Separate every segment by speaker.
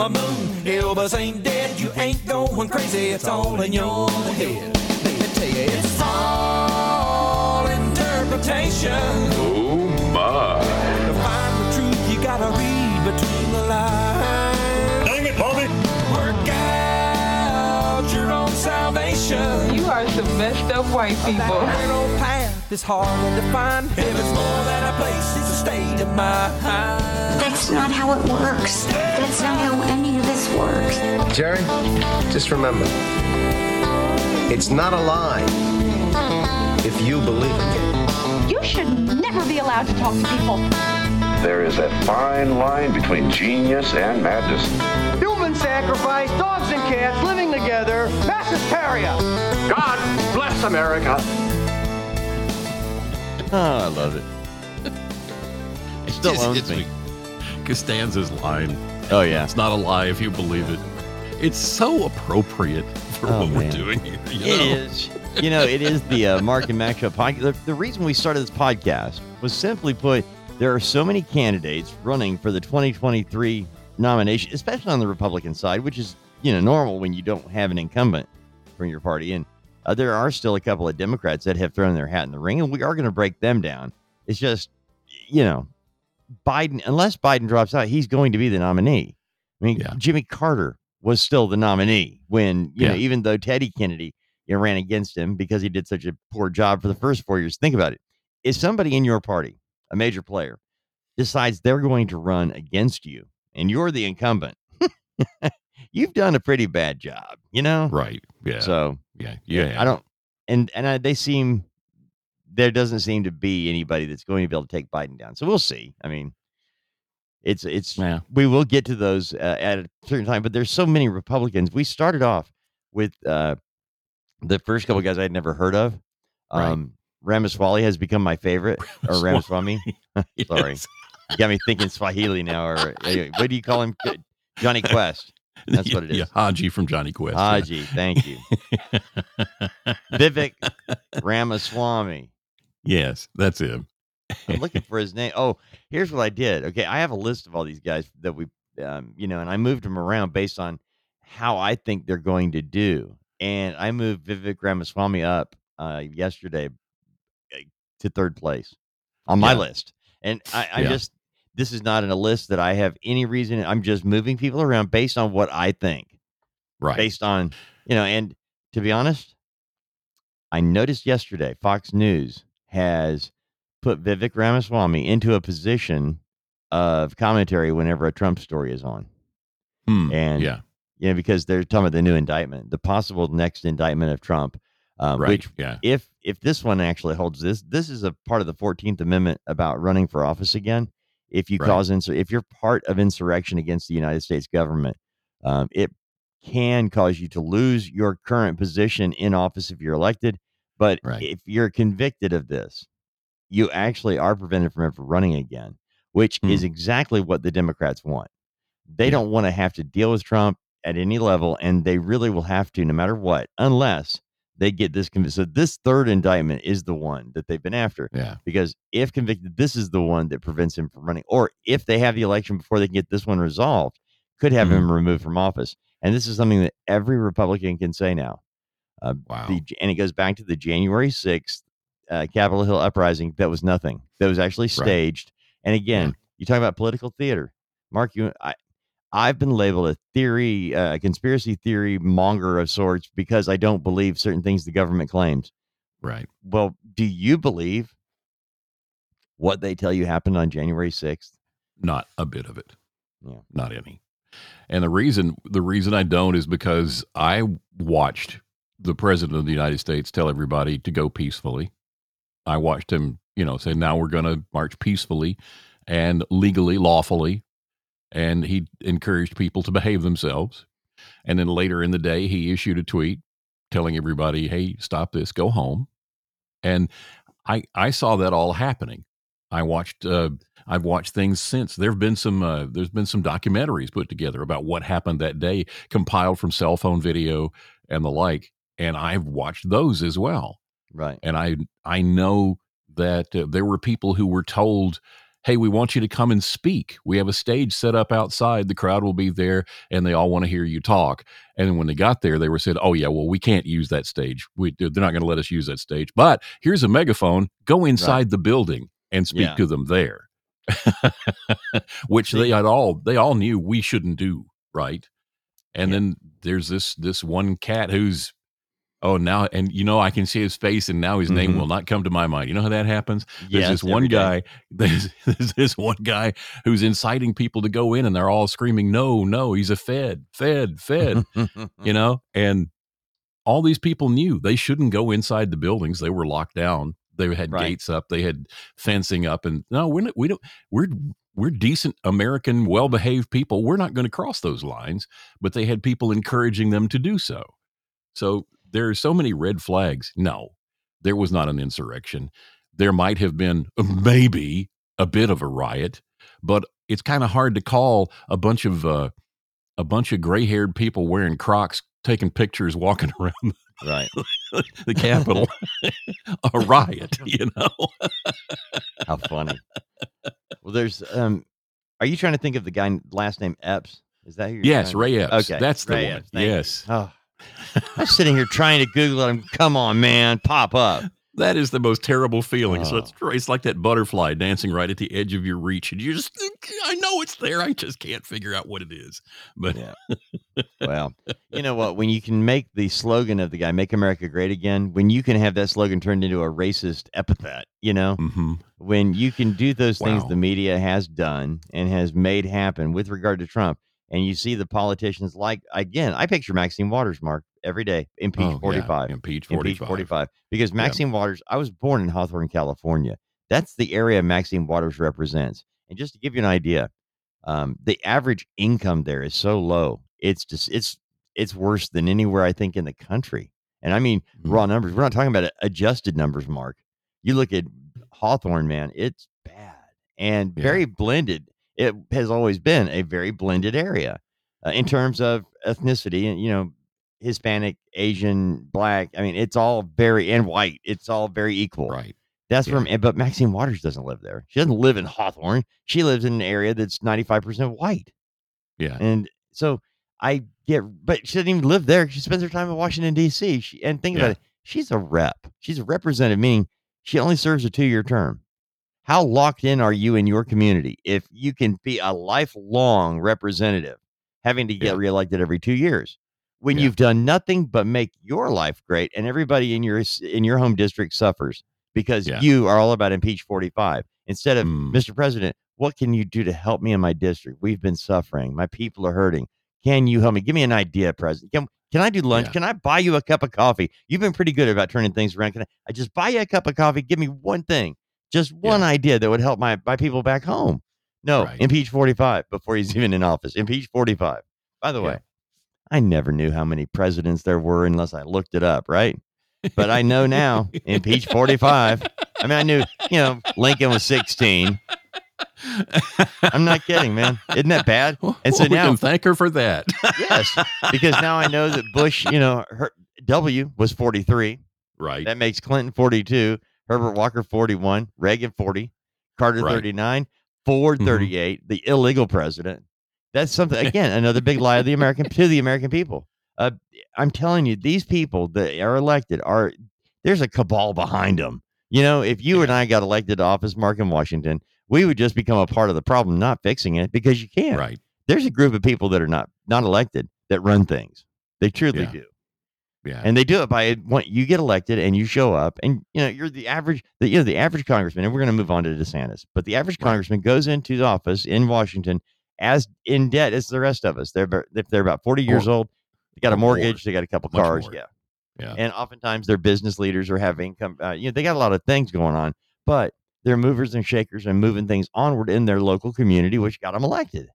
Speaker 1: from a moon. Elvis ain't dead, you ain't going crazy. It's all in your head. Let me tell you, it's all interpretation.
Speaker 2: Oh my.
Speaker 1: To find the truth, you gotta read between the lines.
Speaker 3: Dang it, Bobby!
Speaker 1: Work out your own salvation.
Speaker 4: You are some messed up white people.
Speaker 1: That narrow hard to find. Heaven's more than a place, it's a state of mind.
Speaker 5: That's not how it works. That's not how any of this works.
Speaker 6: Jerry, just remember, it's not a lie if you believe it.
Speaker 7: You should never be allowed to talk to people.
Speaker 2: There is a fine line between genius and madness.
Speaker 8: Human sacrifice, dogs and cats living together, mass hysteria.
Speaker 2: God bless America.
Speaker 9: Oh, I love it. It still
Speaker 10: Just-
Speaker 9: owns
Speaker 10: it's
Speaker 9: me.
Speaker 10: Costanza's line.
Speaker 9: Oh yeah.
Speaker 10: It's not a lie if you believe it. It's so appropriate for
Speaker 9: Oh,
Speaker 10: what
Speaker 9: man.
Speaker 10: we're doing here. You
Speaker 9: It
Speaker 10: know?
Speaker 9: is. You know, it is the uh, Mark and Mack Show podcast. The, the reason we started this podcast was simply put, there are so many candidates running for the 2023 nomination, especially on the Republican side, which is, you know, normal when you don't have an incumbent from your party. And uh, there are still a couple of Democrats that have thrown their hat in the ring, and we are going to break them down. It's just, you know, Biden, unless Biden drops out, he's going to be the nominee. I mean,
Speaker 10: Yeah.
Speaker 9: Jimmy Carter was still the nominee when, you know, even though Teddy Kennedy you know, ran against him because he did such a poor job for the first four years. Think about it. If somebody in your party, a major player, decides they're going to run against you and you're the incumbent, you've done a pretty bad job, you know?
Speaker 10: Right. Yeah.
Speaker 9: So
Speaker 10: yeah. Yeah.
Speaker 9: I don't, and and I, they seem there doesn't seem to be anybody that's going to be able to take Biden down. So we'll see. I mean, it's it's
Speaker 10: Yeah.
Speaker 9: we will get to those uh, at a certain time, but there's so many Republicans. We started off with uh, the first couple guys I'd never heard of.
Speaker 10: Right.
Speaker 9: Um, Ramaswamy has become my favorite, or Ramaswamy. Sorry, you got me thinking Swahili now. Or uh, what do you call him? Jonny Quest. That's what it is.
Speaker 10: Yeah. Hadji from Jonny Quest. yeah.
Speaker 9: Hadji, thank you. Vivek Ramaswamy.
Speaker 10: yes. That's him.
Speaker 9: I'm looking for his name. Oh, here's what I did. Okay, I have a list of all these guys that we, um, you know, and I moved them around based on how I think they're going to do. And I moved Vivek Ramaswamy up uh, yesterday uh, to third place on my
Speaker 10: Yeah.
Speaker 9: list. And I, I
Speaker 10: Yeah.
Speaker 9: just, this is not in a list that I have any reason. I'm just moving people around based on what I think
Speaker 10: Right.
Speaker 9: based on you know and to be honest i noticed yesterday fox news has put vivek ramaswamy into a position of commentary whenever a trump story is on
Speaker 10: Hmm.
Speaker 9: and
Speaker 10: yeah.
Speaker 9: you know because they're talking about the new indictment the possible next indictment of trump um,
Speaker 10: Right.
Speaker 9: which
Speaker 10: yeah.
Speaker 9: if if this one actually holds this this is a part of the 14th amendment about running for office again if you
Speaker 10: Right.
Speaker 9: cause insur- if you're part of insurrection against the united states government um, it can cause you to lose your current position in office if you're elected but
Speaker 10: Right.
Speaker 9: if you're convicted of this you actually are prevented from ever running again which is exactly what the democrats want they
Speaker 10: Hmm. Yeah.
Speaker 9: don't want to have to deal with trump at any level and they really will have to no matter what unless they get this convicted. So this third indictment is the one that they've been after
Speaker 10: Yeah.
Speaker 9: because if convicted, this is the one that prevents him from running. Or if they have the election before they can get this one resolved, could have
Speaker 10: Mhm.
Speaker 9: him removed from office. And this is something that every Republican can say now. Uh,
Speaker 10: Wow.
Speaker 9: the, and it goes back to the January sixth uh, Capitol Hill uprising. That was nothing. That was actually staged. And again, you talk about political theater, Mark. You, I, I've been labeled a theory, uh, conspiracy theory monger of sorts because I don't believe certain things the government claims.
Speaker 10: Right.
Speaker 9: Well, do you believe what they tell you happened on January 6th?
Speaker 10: Not a bit of it.
Speaker 9: Yeah.
Speaker 10: Not any. And the reason the reason I don't is because I watched the president of the United States tell everybody to go peacefully. I watched him, you know, say now we're going to march peacefully and legally, lawfully, and he encouraged people to behave themselves. And then later in the day, he issued a tweet telling everybody, "Hey, stop this, go home." And I I saw that all happening. I watched uh, I've watched things since. There've been some uh, there's been some documentaries put together about what happened that day, compiled from cell phone video and the like, and I've watched those as well.
Speaker 9: Right.
Speaker 10: And I I know that uh, there were people who were told hey, we want you to come and speak. We have a stage set up outside. The crowd will be there and they all want to hear you talk. And when they got there, they were said, oh, yeah, well, we can't use that stage. We, they're not going to let us use that stage. But here's a megaphone. Go inside the building and speak
Speaker 9: Yeah.
Speaker 10: to them there. Which they had all they all knew we shouldn't do, right? And
Speaker 9: Yeah.
Speaker 10: then there's this this one cat who's oh now and you know I can see his face and now his name
Speaker 9: Mhm.
Speaker 10: will not come to my mind. You know how that happens? There's
Speaker 9: Yes,
Speaker 10: this one guy. There's, there's this one guy who's inciting people to go in, and they're all screaming, "No, no, he's a Fed, Fed, Fed!" you know, and all these people knew they shouldn't go inside the buildings. They were locked down. They had
Speaker 9: Right.
Speaker 10: gates up. They had fencing up, and no, we're not, we don't. We're we're decent American, well behaved people. We're not going to cross those lines. But they had people encouraging them to do so. So there are so many red flags. No, there was not an insurrection. There might have been maybe a bit of a riot, but it's kind of hard to call a bunch of uh, a bunch of gray haired people wearing Crocs taking pictures walking around
Speaker 9: right.
Speaker 10: the Capitol a riot. You know?
Speaker 9: How funny. Well, there's um. Are you trying to think of the guy last name Epps? Is that who
Speaker 10: Yes, Ray Epps.
Speaker 9: Okay,
Speaker 10: That's the
Speaker 9: Ray
Speaker 10: one.
Speaker 9: Epps, you.
Speaker 10: Yes.
Speaker 9: Oh, I'm sitting here trying to Google it. I'm, come on, man, pop up.
Speaker 10: That is the most terrible feeling. So
Speaker 9: Oh.
Speaker 10: it's it's like that butterfly dancing right at the edge of your reach, and you just I know it's there. I just can't figure out what it is. But
Speaker 9: Yeah. Well, you know what? When you can make the slogan of the guy "Make America Great Again," when you can have that slogan turned into a racist epithet, you know,
Speaker 10: Mhm.
Speaker 9: when you can do those things the media has done and has made happen with regard to Trump, and you see the politicians like again, I picture Maxine Waters, Mark, every day impeach
Speaker 10: Oh,
Speaker 9: 45.
Speaker 10: impeach
Speaker 9: Impeach
Speaker 10: 45.
Speaker 9: 45. Because Maxine Waters, I was born in Hawthorne, California. That's the area Maxine Waters represents. And just to give you an idea, um, the average income there is so low. It's just it's it's worse than anywhere I think in the country. And I mean
Speaker 10: Mhm.
Speaker 9: raw numbers. We're not talking about adjusted numbers, Mark. You look at Hawthorne, man, it's bad and
Speaker 10: Yeah.
Speaker 9: very blended. It has always been a very blended area uh, in terms of ethnicity and you know Hispanic, Asian, black. I mean, it's all very and white. It's all very equal.
Speaker 10: Right.
Speaker 9: That's
Speaker 10: Yeah.
Speaker 9: from. But Maxine Waters doesn't live there. She doesn't live in Hawthorne. She lives in an area that's ninety five percent white.
Speaker 10: Yeah.
Speaker 9: And so I get, but she doesn't even live there. She spends her time in Washington D.C. She, and think
Speaker 10: Yeah.
Speaker 9: about it. She's a rep. She's a representative, meaning she only serves a two year term. How locked in are you in your community if you can be a lifelong representative, having to get
Speaker 10: Yeah.
Speaker 9: reelected every two years? When
Speaker 10: Yeah.
Speaker 9: you've done nothing but make your life great, and everybody in your in your home district suffers because
Speaker 10: Yeah.
Speaker 9: you are all about impeach forty five instead of
Speaker 10: Mm.
Speaker 9: Mr. President. What can you do to help me in my district? We've been suffering. My people are hurting. Can you help me? Give me an idea, President. Can, can I do lunch?
Speaker 10: Yeah.
Speaker 9: Can I buy you a cup of coffee? You've been pretty good about turning things around. Can I, I just buy you a cup of coffee? Give me one thing, just one idea that would help my, my people back home. No,
Speaker 10: Right.
Speaker 9: impeach 45 before he's even in office. Impeach 45. By the way, I never knew how many presidents there were unless I looked it up, right? But I know now, impeach 45. I mean, I knew, you know, Lincoln was 16. I'm not kidding, man. Isn't that bad? And so
Speaker 10: Well, we
Speaker 9: now,
Speaker 10: thank her for that.
Speaker 9: yes, because now I know that Bush, you know, her, W was 43.
Speaker 10: right.
Speaker 9: That makes Clinton 42, Herbert Walker 41, Reagan 40, Carter
Speaker 10: Right.
Speaker 9: 39, Ford
Speaker 10: Mhm.
Speaker 9: 38, the illegal president. That's something again, another big lie of the American to the American people. Uh, I'm telling you, these people that are elected are there's a cabal behind them. You know, if you and I got elected to office, Mark in Washington, we would just become a part of the problem, not fixing it because you can't.
Speaker 10: Right.
Speaker 9: There's a group of people that are not not elected that run things. They truly
Speaker 10: Yeah.
Speaker 9: do
Speaker 10: Yeah.
Speaker 9: and they do it by when you get elected and you show up and you know you're the average the you know the average congressman and we're going to move on to DeSantis but the average congressman goes into the office in Washington as in debt as the rest of us they're about- if they're about 40 years
Speaker 10: Or-
Speaker 9: old they got a
Speaker 10: or more.
Speaker 9: mortgage they got a couple cars
Speaker 10: more.
Speaker 9: yeah
Speaker 10: yeah.
Speaker 9: and oftentimes they're business leaders or have income uh, you know they got a lot of things going on but they're movers and shakers and moving things onward in their local community which got them elected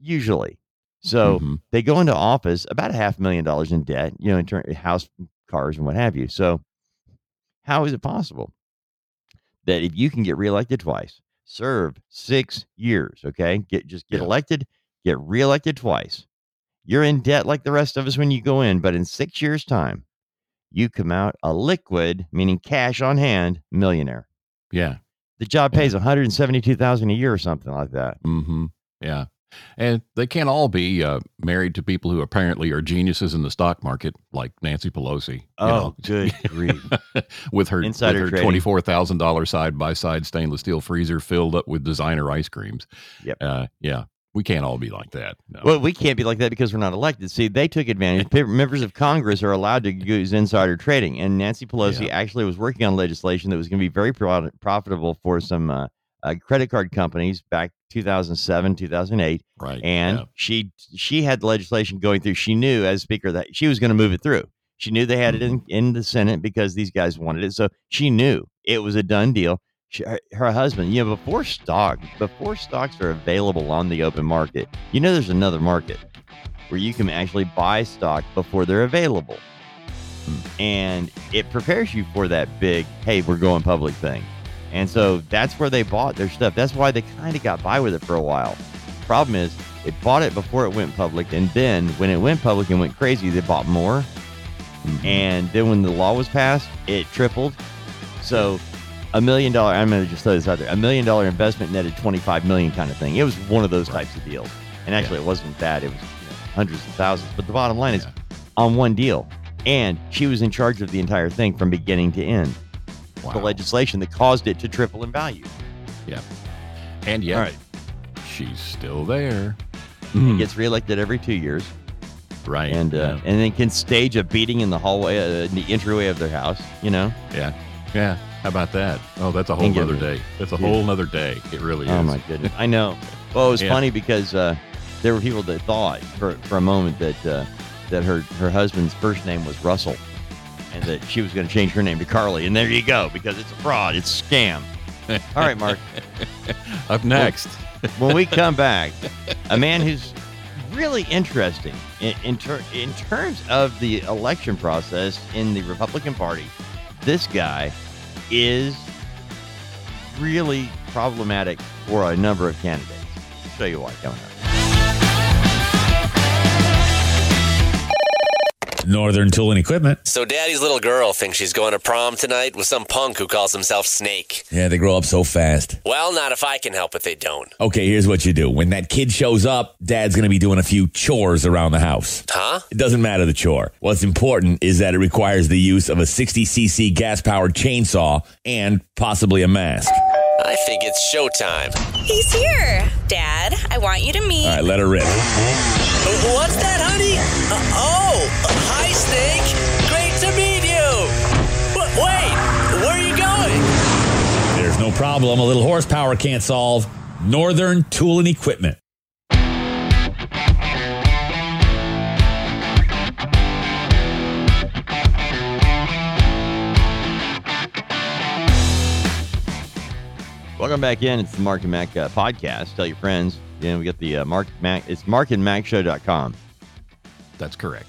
Speaker 9: usually so
Speaker 10: Mhm.
Speaker 9: they go into office about a half million dollars in debt, you know, in terms of house, cars, and what have you. So, how is it possible that if you can get reelected twice, serve six years, okay, get just get
Speaker 10: Yeah.
Speaker 9: elected, get reelected twice, you're in debt like the rest of us when you go in, but in six years' time, you come out a liquid, meaning cash on hand, millionaire.
Speaker 10: yeah.
Speaker 9: The job pays and seventy-two thousand a year or something like that.
Speaker 10: Mm-hmm. Yeah. And they can't all be uh, married to people who apparently are geniuses in the stock market, like Nancy Pelosi. you
Speaker 9: Oh,
Speaker 10: know,
Speaker 9: good grief!
Speaker 10: with her
Speaker 9: Insider
Speaker 10: with her
Speaker 9: trading.
Speaker 10: twenty four thousand dollars side by side stainless steel freezer filled up with designer ice creams.
Speaker 9: Yep.
Speaker 10: Uh, yeah. We can't all be like that. No.
Speaker 9: Well, we can't be like that because we're not elected. See, they took advantage. Members of Congress are allowed to use insider trading, and Nancy Pelosi
Speaker 10: Yeah.
Speaker 9: actually was working on legislation that was going to be very pro- profitable for some uh, uh, credit card companies back 2007, 2008.
Speaker 10: right.
Speaker 9: and
Speaker 10: yeah.
Speaker 9: she she had the legislation going through. She knew as speaker that she was going to move it through. She knew they had it in, in the Senate because these guys wanted it. So she knew it was a done deal. She, her, her husband, you know, before stock, before stocks are available on the open market, you know, there's another market where you can actually buy stock before they're available. And it prepares you for that big, hey, we're going public thing. And so that's where they bought their stuff. That's why they kind of got by with it for a while. Problem is, they bought it before it went public, and then when it went public and went crazy, they bought more. Mm-hmm. And then when the law was passed, it tripled. So a million dollar, I'm going to just throw this out there, a million dollar investment netted 25 million kind of thing. It was one of those types of deals. And actually, it wasn't that. It was you know, hundreds of thousands. But the bottom line is on one deal. And she was in charge of the entire thing from beginning to end. The legislation that caused it to triple in value. Yeah.
Speaker 10: And yet,
Speaker 9: right.
Speaker 10: she's still there.
Speaker 9: He gets reelected every two years.
Speaker 10: right.
Speaker 9: and uh, and then can stage a beating in the hallway, uh, in the entryway of their house. You know.
Speaker 10: yeah. Yeah. How about that? Oh, that's a whole
Speaker 9: And get
Speaker 10: nother
Speaker 9: rid-
Speaker 10: day. That's a
Speaker 9: Yeah.
Speaker 10: whole other day. It really is.
Speaker 9: Oh my goodness. I know. Well, it was
Speaker 10: Yeah.
Speaker 9: funny because uh, there were people that thought for for a moment that uh, that her her husband's first name was Russell, and that she was going to change her name to Carly. And there you go, because it's a fraud, it's a scam. All right, Mark.
Speaker 10: Up next.
Speaker 9: when we come back, a man who's really interesting in in, ter- in terms of the election process in the Republican Party. This guy is really problematic for a number of candidates. I'll show you why coming up.
Speaker 3: Northern Tool and Equipment.
Speaker 11: So daddy's little girl thinks she's going to prom tonight with some punk who calls himself Snake.
Speaker 3: Yeah, they grow up so fast.
Speaker 11: Well, not if I can help it, they don't.
Speaker 3: Okay, here's what you do. When that kid shows up, dad's going to be doing a few chores around the house.
Speaker 11: Huh?
Speaker 3: It doesn't matter the chore. What's important is that it requires the use of a 60cc gas powered chainsaw and possibly a mask.
Speaker 11: I think it's showtime.
Speaker 12: He's here. Dad, I want you to meet.
Speaker 3: All right, let her rip.
Speaker 11: What's that, honey? Uh, oh, hi, Snake. Great to meet you. But wait, where are you going?
Speaker 3: There's no problem a little horsepower can't solve. Northern Tool and Equipment.
Speaker 9: Welcome back in. It's the Mark and Mack uh, podcast. Tell your friends. You know, we got the uh, Mark Mack. It's markandmacshow.com.
Speaker 10: That's correct.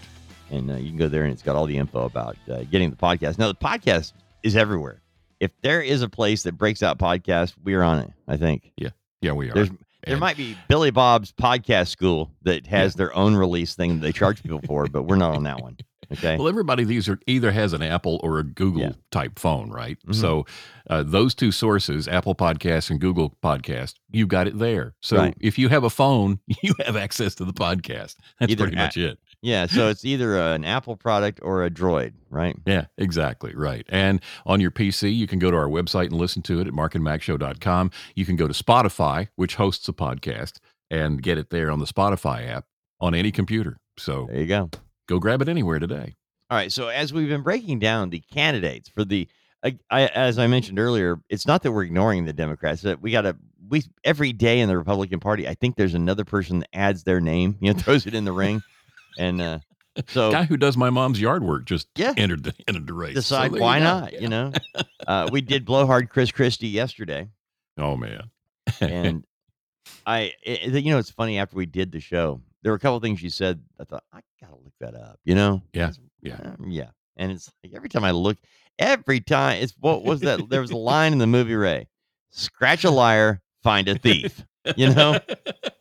Speaker 9: and uh, you can go there and it's got all the info about uh, getting the podcast. Now the podcast is everywhere. If there is a place that breaks out podcasts, we're on it. I think
Speaker 10: Yeah. Yeah, we are.
Speaker 9: there's there
Speaker 10: And-
Speaker 9: might be Billy Bob's podcast school that has their own release thing that they charge people for, but we're not on that one. Okay.
Speaker 10: Well, everybody these are either has an Apple or a Google
Speaker 9: Yeah.
Speaker 10: type phone, right?
Speaker 9: Mhm.
Speaker 10: So uh, those two sources, Apple Podcasts and Google Podcast, you got it there. So
Speaker 9: Right.
Speaker 10: if you have a phone, you have access to the podcast. That's
Speaker 9: Either
Speaker 10: pretty
Speaker 9: a-
Speaker 10: much it.
Speaker 9: Yeah. So it's either an Apple product or a Droid, right?
Speaker 10: Yeah, exactly. Right. And on your PC, you can go to our website and listen to it at markandmacshow.com. You can go to Spotify, which hosts a podcast, and get it there on the Spotify app on any computer. So
Speaker 9: There you go.
Speaker 10: Go grab it anywhere today.
Speaker 9: All right. So as we've been breaking down the candidates for the, I, I, as I mentioned earlier, it's not that we're ignoring the Democrats. That we got to we every day in the Republican Party. I think there's another person that adds their name, you know, throws it in the ring, and uh, so
Speaker 10: Guy who does my mom's yard work just
Speaker 9: Yeah.
Speaker 10: entered the entered the race. So
Speaker 9: decide
Speaker 10: you
Speaker 9: why
Speaker 10: go.
Speaker 9: not. You know, uh, we did blowhard Chris Christie yesterday,
Speaker 10: Oh man.
Speaker 9: and I, it, you know, it's funny. After we did the show, there were a couple things you said. I thought I gotta look that up. You know,
Speaker 10: Yeah, yeah.
Speaker 9: um, yeah. And it's like every time I look, every time it's what was that? there was a line in the movie Ray: "Scratch a liar, find a thief." You know,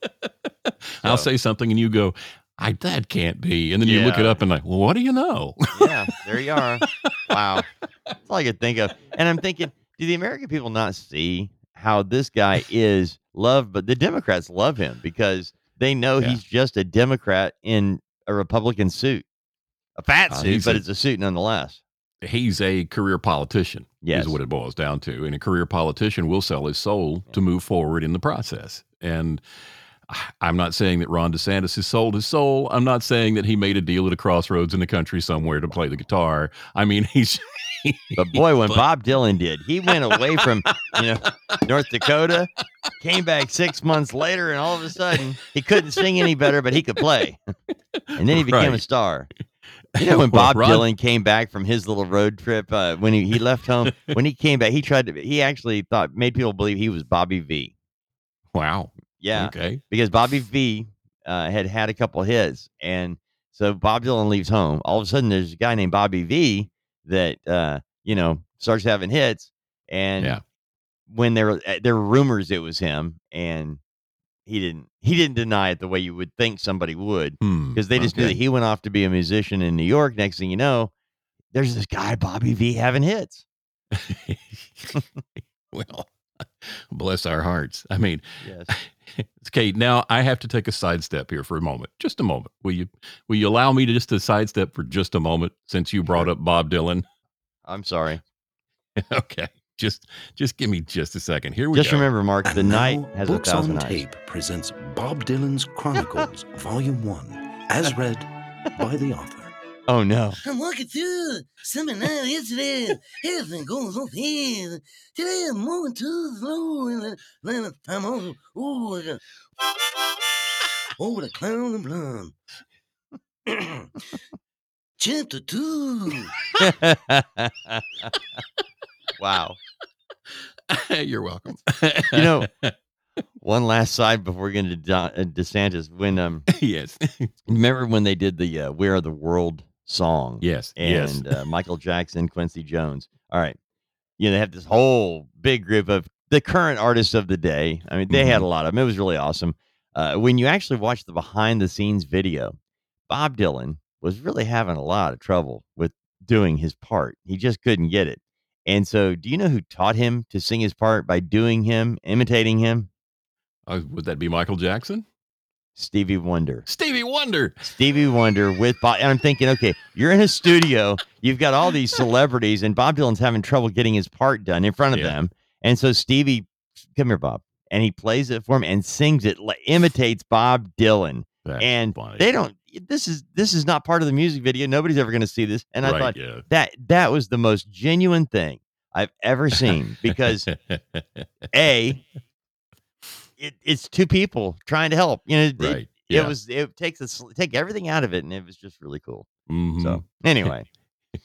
Speaker 10: I'll say something and you go, I that can't be. And then you look it up and like, well, what do you know?
Speaker 9: yeah. There you are. Wow, that's all I could think of. And I'm thinking, do the American people not see how this guy is loved, but the Democrats love him because they know
Speaker 10: Yeah.
Speaker 9: he's just a Democrat in a Republican suit, a fat
Speaker 10: Uh,
Speaker 9: suit,
Speaker 10: he's
Speaker 9: but
Speaker 10: a-
Speaker 9: it's a suit nonetheless.
Speaker 10: He's a career politician,
Speaker 9: Yes.
Speaker 10: is what it boils down to. And a career politician will sell his soul to move forward in the process. And I- I'm not saying that Ron DeSantis has sold his soul. I'm not saying that he made a deal at a crossroads in the country somewhere to play the guitar. I mean, he's.
Speaker 9: But boy, when
Speaker 10: But-
Speaker 9: Bob Dylan did, he went away from you know North Dakota, came back six months later, and all of a sudden he couldn't sing any better, but he could play, and then he became a star. You know when
Speaker 10: Well,
Speaker 9: Bob
Speaker 10: Ron-
Speaker 9: Dylan came back from his little road trip uh, when he, he left home when he came back he tried to he actually thought made people believe he was Bobby Vee.
Speaker 10: Wow.
Speaker 9: Yeah,
Speaker 10: Okay.
Speaker 9: because Bobby Vee uh, had had a couple hits, and so Bob Dylan leaves home. All of a sudden, there's a guy named Bobby Vee that uh, you know starts having hits, and
Speaker 10: Yeah.
Speaker 9: when there were uh, there were rumors it was him, and he didn't he didn't deny it the way you would think somebody would,
Speaker 10: Hmm.
Speaker 9: because they just knew that he went off to be a musician in New York. Next thing you know, there's this guy Bobby Vee having hits.
Speaker 10: well, bless our hearts. I mean,
Speaker 9: Yes.
Speaker 10: Kate, now I have to take a sidestep here for a moment. Just a moment. Will you will you allow me to just to sidestep for just a moment since you brought up Bob Dylan?
Speaker 9: I'm sorry.
Speaker 10: okay. Just just give me just a second. Here we
Speaker 9: Just
Speaker 10: go.
Speaker 9: remember, Mark, the
Speaker 13: And
Speaker 9: night
Speaker 13: now,
Speaker 9: has a
Speaker 13: Books
Speaker 9: thousand
Speaker 13: on
Speaker 9: eyes.
Speaker 13: Tape presents Bob Dylan's Chronicles, Volume 1, as read by the author.
Speaker 9: Oh no.
Speaker 14: I'm walking through seminar yesterday. Everything goes so fast. Today I'm moving too slow. And then I'm on over the, over the clown and blonde. Chapter two.
Speaker 9: wow.
Speaker 10: You're welcome.
Speaker 9: You know, one last side before we get into De- uh, DeSantis. When um,
Speaker 10: yes.
Speaker 9: remember when they did the uh, "We Are the World" song?
Speaker 10: Yes.
Speaker 9: and
Speaker 10: yes.
Speaker 9: uh, Michael Jackson, Quincy Jones. All right, you know they have this whole big group of the current artists of the day. I mean, they had a lot of them. It was really awesome. Uh, when you actually watch the behind-the-scenes video, Bob Dylan was really having a lot of trouble with doing his part. He just couldn't get it. And so, do you know who taught him to sing his part by doing him, imitating him?
Speaker 10: Uh, would that be Michael Jackson?
Speaker 9: Stevie Wonder.
Speaker 10: Stevie Wonder.
Speaker 9: Stevie Wonder with Bob. And I'm thinking, okay, you're in a studio, you've got all these celebrities, and Bob Dylan's having trouble getting his part done in front of
Speaker 10: Yeah.
Speaker 9: them. And so Stevie, come here, Bob, and he plays it for him and sings it, imitates Bob Dylan.
Speaker 10: That's
Speaker 9: and
Speaker 10: funny.
Speaker 9: they don't. This is this is not part of the music video. Nobody's ever going to see this. And I
Speaker 10: Right,
Speaker 9: thought
Speaker 10: yeah.
Speaker 9: that that was the most genuine thing I've ever seen because a it, it's two people trying to help. You know, it,
Speaker 10: Right,
Speaker 9: it,
Speaker 10: yeah.
Speaker 9: was it takes us take everything out of it, and it was just really cool.
Speaker 10: Mhm.
Speaker 9: So anyway,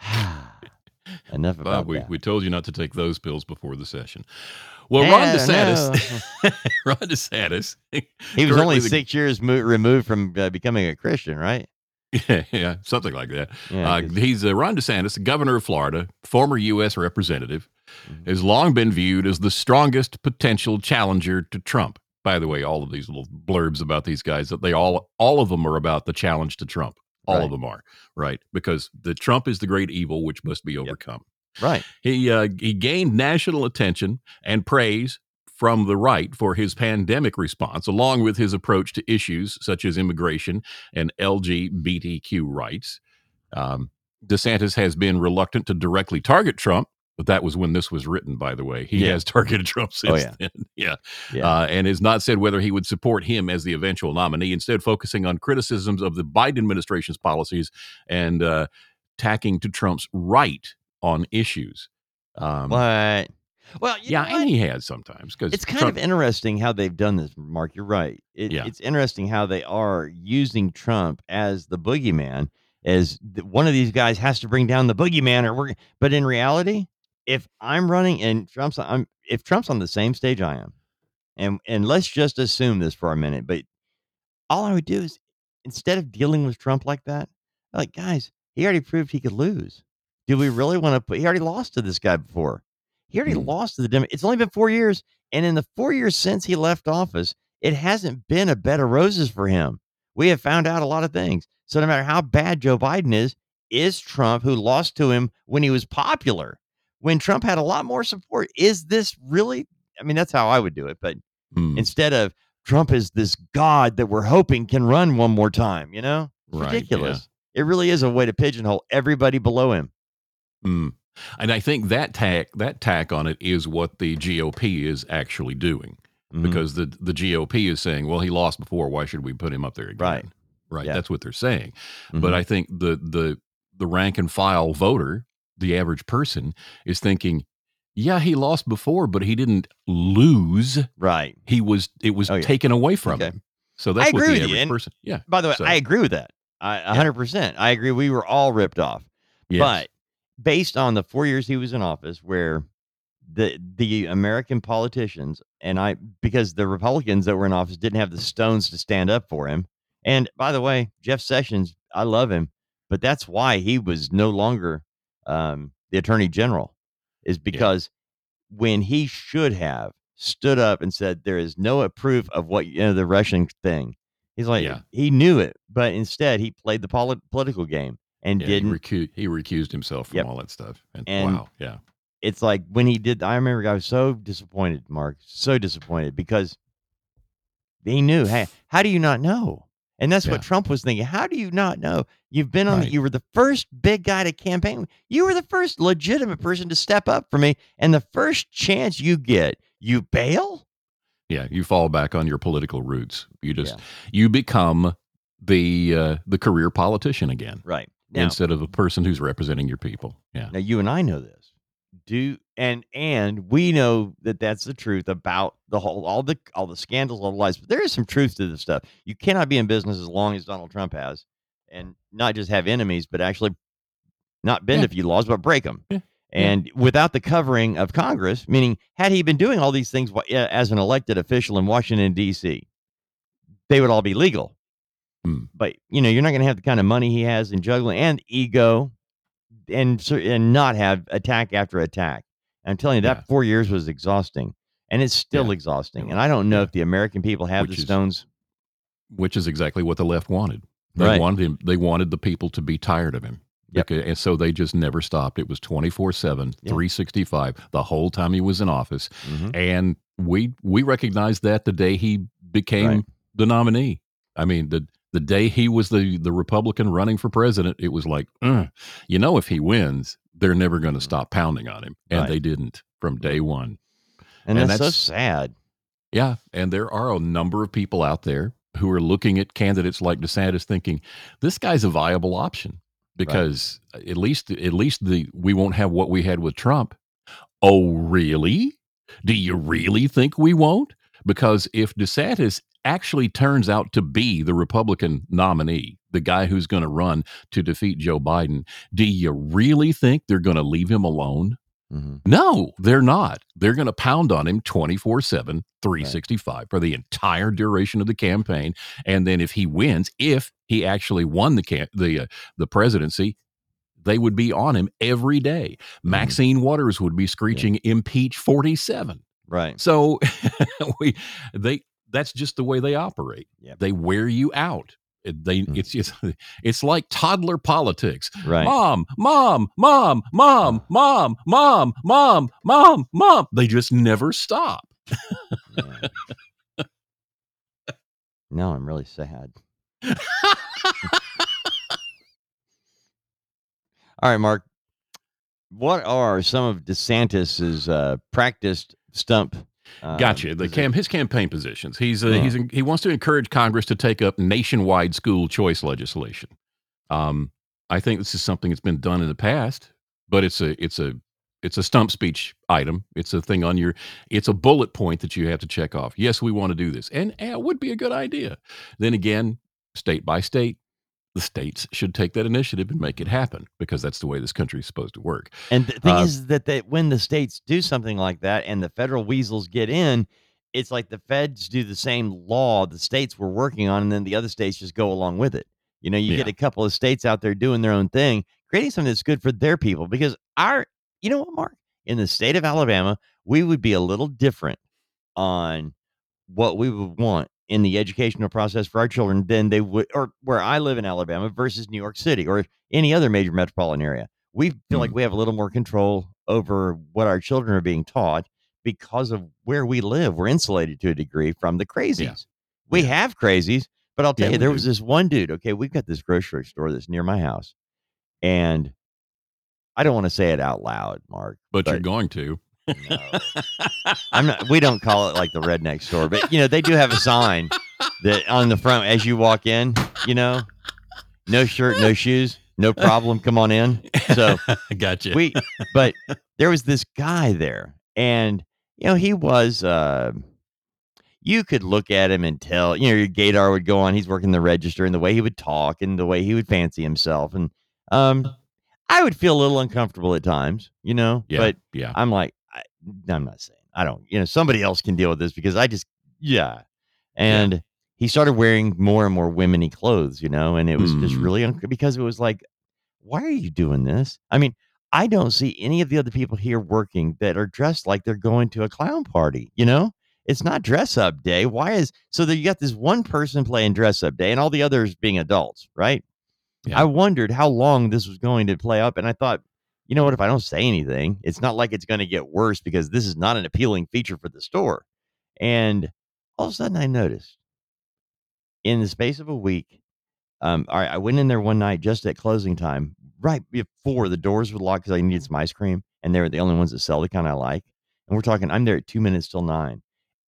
Speaker 9: enough about
Speaker 10: Bob, we,
Speaker 9: that.
Speaker 10: we told you not to take those pills before the session. Well, Ron DeSantis, Ron DeSantis,
Speaker 9: He was only
Speaker 10: the-
Speaker 9: six years mo- removed from uh, becoming a Christian, right?
Speaker 10: Yeah, yeah, something like that.
Speaker 9: Yeah,
Speaker 10: uh, he's uh, Ron DeSantis, the governor of Florida, former U.S. representative,
Speaker 9: Mm-hmm.
Speaker 10: has long been viewed as the strongest potential challenger to Trump. By the way, all of these little blurbs about these guys that they all all of them are about the challenge to Trump. All
Speaker 9: Right.
Speaker 10: of them are right because the Trump is the great evil which must be overcome.
Speaker 9: Right.
Speaker 10: He uh, he gained national attention and praise from the right for his pandemic response, along with his approach to issues such as immigration and LGBTQ rights. Um, DeSantis has been reluctant to directly target Trump, but that was when this was written, by the way. He
Speaker 9: Yeah.
Speaker 10: has targeted Trump since
Speaker 9: Oh, yeah.
Speaker 10: then. Yeah.
Speaker 9: Yeah.
Speaker 10: Uh, and has not said whether he would support him as the eventual nominee, instead, focusing on criticisms of the Biden administration's policies and uh, tacking to Trump's right on issues. Um,
Speaker 9: What? Well, you
Speaker 10: yeah, and he has sometimes because
Speaker 9: It's kind of interesting how they've done this, Mark. You're right. It,
Speaker 10: Yeah.
Speaker 9: It's interesting how they are using Trump as the boogeyman, as th- one of these guys has to bring down the boogeyman, or we're. But in reality, if I'm running and Trump's, I'm if Trump's on the same stage I am, and and let's just assume this for a minute, but all I would do is instead of dealing with Trump like that, like guys, he already proved he could lose. Do we really want to put? He already lost to this guy before. He already lost to the Dem. It's only been four years, and in the four years since he left office, it hasn't been a bed of roses for him. We have found out a lot of things. So no matter how bad Joe Biden is, is Trump who lost to him when he was popular, when Trump had a lot more support? Is this really I mean, that's how I would do it. But
Speaker 10: Hmm.
Speaker 9: instead of Trump is this god that we're hoping can run one more time, you know,
Speaker 10: Right,
Speaker 9: ridiculous. It really is a way to pigeonhole everybody below him.
Speaker 10: Mm. And I think that tack that tack on it is what the GOP is actually doing
Speaker 9: Mhm.
Speaker 10: because the the GOP is saying, well, he lost before. Why should we put him up there again?
Speaker 9: Right.
Speaker 10: Right.
Speaker 9: Yeah.
Speaker 10: That's what they're saying.
Speaker 9: Mhm.
Speaker 10: But I think the the the rank and file voter, the average person, is thinking, yeah, he lost before, but he didn't lose.
Speaker 9: Right.
Speaker 10: He was it was
Speaker 9: Oh, yeah.
Speaker 10: taken away from
Speaker 9: Okay.
Speaker 10: him. So that's
Speaker 9: I
Speaker 10: what
Speaker 9: agree
Speaker 10: the
Speaker 9: with you,
Speaker 10: average
Speaker 9: and
Speaker 10: person. Yeah.
Speaker 9: By the way,
Speaker 10: So-
Speaker 9: I agree with that. I a hundred percent. I agree. We were all ripped off.
Speaker 10: Yes.
Speaker 9: But based on the four years he was in office, where the the American politicians and I, because the Republicans that were in office didn't have the stones to stand up for him. And by the way, Jeff Sessions, I love him, but that's why he was no longer um, the Attorney General, is because when he should have stood up and said there is no proof of what you know the Russian thing. He's like
Speaker 10: Yeah.
Speaker 9: he knew it, but instead he played the poli- political game and
Speaker 10: Yeah, he,
Speaker 9: didn't
Speaker 10: recu- he recused himself from
Speaker 9: Yep.
Speaker 10: all that stuff. And,
Speaker 9: And-
Speaker 10: wow, yeah.
Speaker 9: it's like when he did I remember I was so disappointed, Mark, so disappointed because they knew, hey, how do you not know? And that's
Speaker 10: Yeah.
Speaker 9: what Trump was thinking. How do you not know? You've been on the, you were the first big guy to campaign. You were the first legitimate person to step up for me. And the first chance you get, you bail?
Speaker 10: Yeah, you fall back on your political roots. You just
Speaker 9: Yeah.
Speaker 10: you become the uh, the career politician again
Speaker 9: Right. Now,
Speaker 10: instead of a person who's representing your people. Yeah.
Speaker 9: Now you and I know this. Do and and we know that that's the truth about the whole all the all the scandals, all the lies. But there is some truth to this stuff. You cannot be in business as long as Donald Trump has, and not just have enemies, but actually not bend
Speaker 10: Yeah.
Speaker 9: a few laws, but break them.
Speaker 10: Yeah.
Speaker 9: And without the covering of Congress, meaning had he been doing all these things as an elected official in Washington D.C., they would all be legal. But you know, you're not going to have the kind of money he has in juggling and ego and and not have attack after attack. I'm telling you, that
Speaker 10: Yeah.
Speaker 9: four years was exhausting, and it's still
Speaker 10: Yeah.
Speaker 9: exhausting. And I don't know if the American people have
Speaker 10: Which
Speaker 9: the
Speaker 10: is-
Speaker 9: stones.
Speaker 10: Which is exactly what the left wanted. They
Speaker 9: Right.
Speaker 10: wanted him they wanted the people to be tired of him.
Speaker 9: Yep.
Speaker 10: Becau- and so they just never stopped. It was 24/7,
Speaker 9: Yeah.
Speaker 10: 365 the whole time he was in office.
Speaker 9: Mhm.
Speaker 10: And we we recognized that the day he became
Speaker 9: Right.
Speaker 10: the nominee. I mean, the the day he was the the Republican running for president, it was like, "Ugh." you know, if he wins, they're never going to stop pounding on him, and
Speaker 9: Mm-hmm. Right.
Speaker 10: they didn't from day one.
Speaker 9: And,
Speaker 10: And
Speaker 9: that's, so
Speaker 10: that's-
Speaker 9: sad.
Speaker 10: Yeah, and there are a number of people out there who are looking at candidates like DeSantis, thinking this guy's a viable option because at least at least the we won't have what we had with Trump. Oh, really? Do you really think we won't? Because if DeSantis actually turns out to be the Republican nominee, the guy who's going to run to defeat Joe Biden, do you really think they're going to leave him alone?
Speaker 9: Mhm.
Speaker 10: No, they're not. They're going to pound on him 24 7, 365 for the entire duration of the campaign. And then if he wins, if he actually won the cam- the uh, the presidency, they would be on him every day.
Speaker 9: Mm-hmm.
Speaker 10: Maxine Waters would be screeching impeach 47.
Speaker 9: Right.
Speaker 10: So we they that's just the way they operate.
Speaker 9: Yep.
Speaker 10: They wear you out. They
Speaker 9: Mm.
Speaker 10: it's it's it's like toddler politics.
Speaker 9: Right.
Speaker 10: Mom, mom, mom, mom, mom, mom, mom, mom, mom. They just never stop.
Speaker 9: Yeah. no, I'm really sad. All right, Mark. What are some of DeSantis's uh, practiced stump? Uh,
Speaker 10: Gotcha. The cam his campaign positions. He's uh, he's he wants to encourage Congress to take up nationwide school choice legislation. Um, I think this is something that's been done in the past, but it's a it's a it's a stump speech item. It's a thing on your it's a bullet point that you have to check off. Yes, we want to do this, and eh, it would be a good idea. Then again, state by state, the states should take that initiative and make it happen because that's the way this country is supposed to work.
Speaker 9: And the thing
Speaker 10: Uh,
Speaker 9: is that they, when the states do something like that and the federal weasels get in, it's like the feds do the same law the states were working on, and then the other states just go along with it. You know, you get a couple of states out there doing their own thing, creating something that's good for their people. Because our, you know what, Mark, in the state of Alabama, we would be a little different on what we would want in the educational process for our children than they would, or where I live in Alabama versus New York City or any other major metropolitan area. We feel like hmm. we have a little more control over what our children are being taught because of where we live, we're insulated to a degree from the crazies. We have crazies, but I'll tell
Speaker 10: Yeah,
Speaker 9: you, there
Speaker 10: do.
Speaker 9: was this one dude. Okay, we've got this grocery store that's near my house, and I don't want to say it out loud, Mark,
Speaker 10: But, you're going to.
Speaker 9: I'm not. We don't call it like the redneck store, but you know they do have a sign that on the front as you walk in. You know, no shirt, no shoes, no problem. Come on in. So
Speaker 10: gotcha.
Speaker 9: we, but there was this guy there, and you know he was. uh you could look at him and tell, you know, your gaydar would go on. He's working the register, and the way he would talk, and the way he would fancy himself, and um, I would feel a little uncomfortable at times, you know.
Speaker 10: Yeah,
Speaker 9: but
Speaker 10: yeah.
Speaker 9: I'm like, I'm not saying I don't. You know, somebody else can deal with this because I just, yeah. And he started wearing more and more womany clothes, you know, and it was just
Speaker 10: Hmm.
Speaker 9: really un- because it was like, why are you doing this? I mean, I don't see any of the other people here working that are dressed like they're going to a clown party, you know? It's not dress up day. Why is so that you got this one person playing dress up day and all the others being adults, right? I wondered how long this was going to play up, and I thought, you know what? If I don't say anything, it's not like it's going to get worse because this is not an appealing feature for the store. And all of a sudden, I noticed in the space of a week, um, all right, I went in there one night just at closing time, right before the doors would lock because I needed some ice cream, and they were the only ones that sell the kind I like. And we're talking, I'm there at two minutes till nine.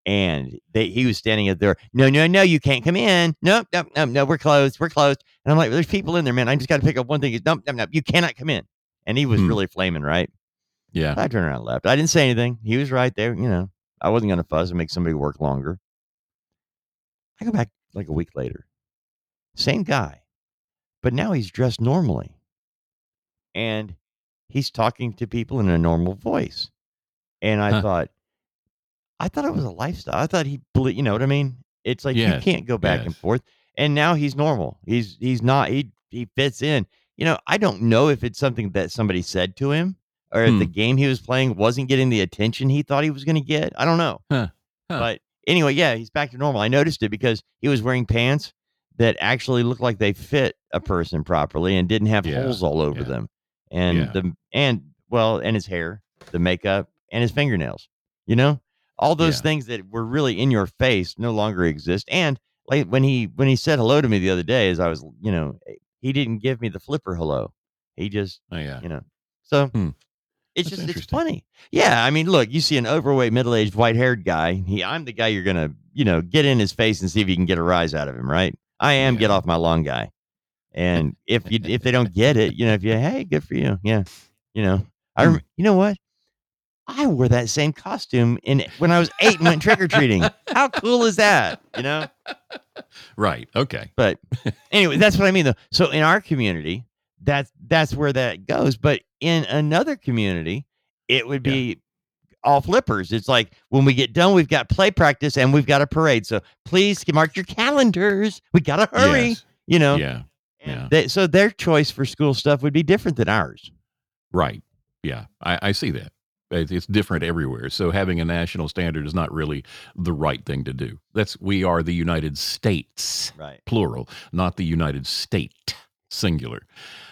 Speaker 9: And they, he was standing at there. No, no, no, you can't come in. Nope, nope, no, no, we're closed. We're closed. And I'm like, there's people in there, man. I just got to pick up one thing. Nope, nope, nope, you cannot come in. And he was
Speaker 10: Hmm.
Speaker 9: really flaming, right?
Speaker 10: Yeah.
Speaker 9: I turned around and left. I didn't say anything. He was right there. You know, I wasn't going to fuss and make somebody work longer. I go back like a week later. Same guy, but now he's dressed normally. And he's talking to people in a normal voice. And I
Speaker 10: Huh.
Speaker 9: thought, I thought it was a lifestyle. I thought he, you know what I mean? It's like you can't go back and forth. And now he's normal. He's he's not. He he fits in. You know, I don't know if it's something that somebody said to him or if the
Speaker 10: Hmm.
Speaker 9: game he was playing wasn't getting the attention he thought he was going to get. I don't know.
Speaker 10: Huh. Huh.
Speaker 9: But anyway, yeah, he's back to normal. I noticed it because he was wearing pants that actually looked like they fit a person properly and didn't have
Speaker 10: Yeah,
Speaker 9: holes all over
Speaker 10: yeah.
Speaker 9: them. And
Speaker 10: Yeah.
Speaker 9: the and well, and his hair, the makeup, and his fingernails. You know, all those things that were really in your face no longer exist. And like when he when he said hello to me the other day, as I was, you know, he didn't give me the flipper hello. He just,
Speaker 10: Oh, yeah.
Speaker 9: you know, so
Speaker 10: Hmm.
Speaker 9: it's
Speaker 10: That's
Speaker 9: just it's funny. Yeah, I mean, look, you see an overweight, middle aged, white haired guy. He, I'm the guy you're gonna, you know, get in his face and see if you can get a rise out of him, right? I am get off my lawn guy. And if you if they don't get it, you know, if you hey, good for you, yeah, you know, I
Speaker 10: Hmm.
Speaker 9: rem- you know what? I wore that same costume in when I was eight and went trick or treating. How cool is that? You know.
Speaker 10: Right. Okay.
Speaker 9: But anyway, that's what I mean though. So in our community, that's that's where that goes. But in another community, it would be all flippers. It's like when we get done, we've got play practice and we've got a parade. So please mark your calendars. We gotta hurry.
Speaker 10: Yes.
Speaker 9: You know.
Speaker 10: Yeah. Yeah.
Speaker 9: They, so their choice for school stuff would be different than ours.
Speaker 10: Right. Yeah. I, I see that. It- It's different everywhere. So having a national standard is not really the right thing to do. That's we are the United States,
Speaker 9: Right.
Speaker 10: plural, not the United State, singular.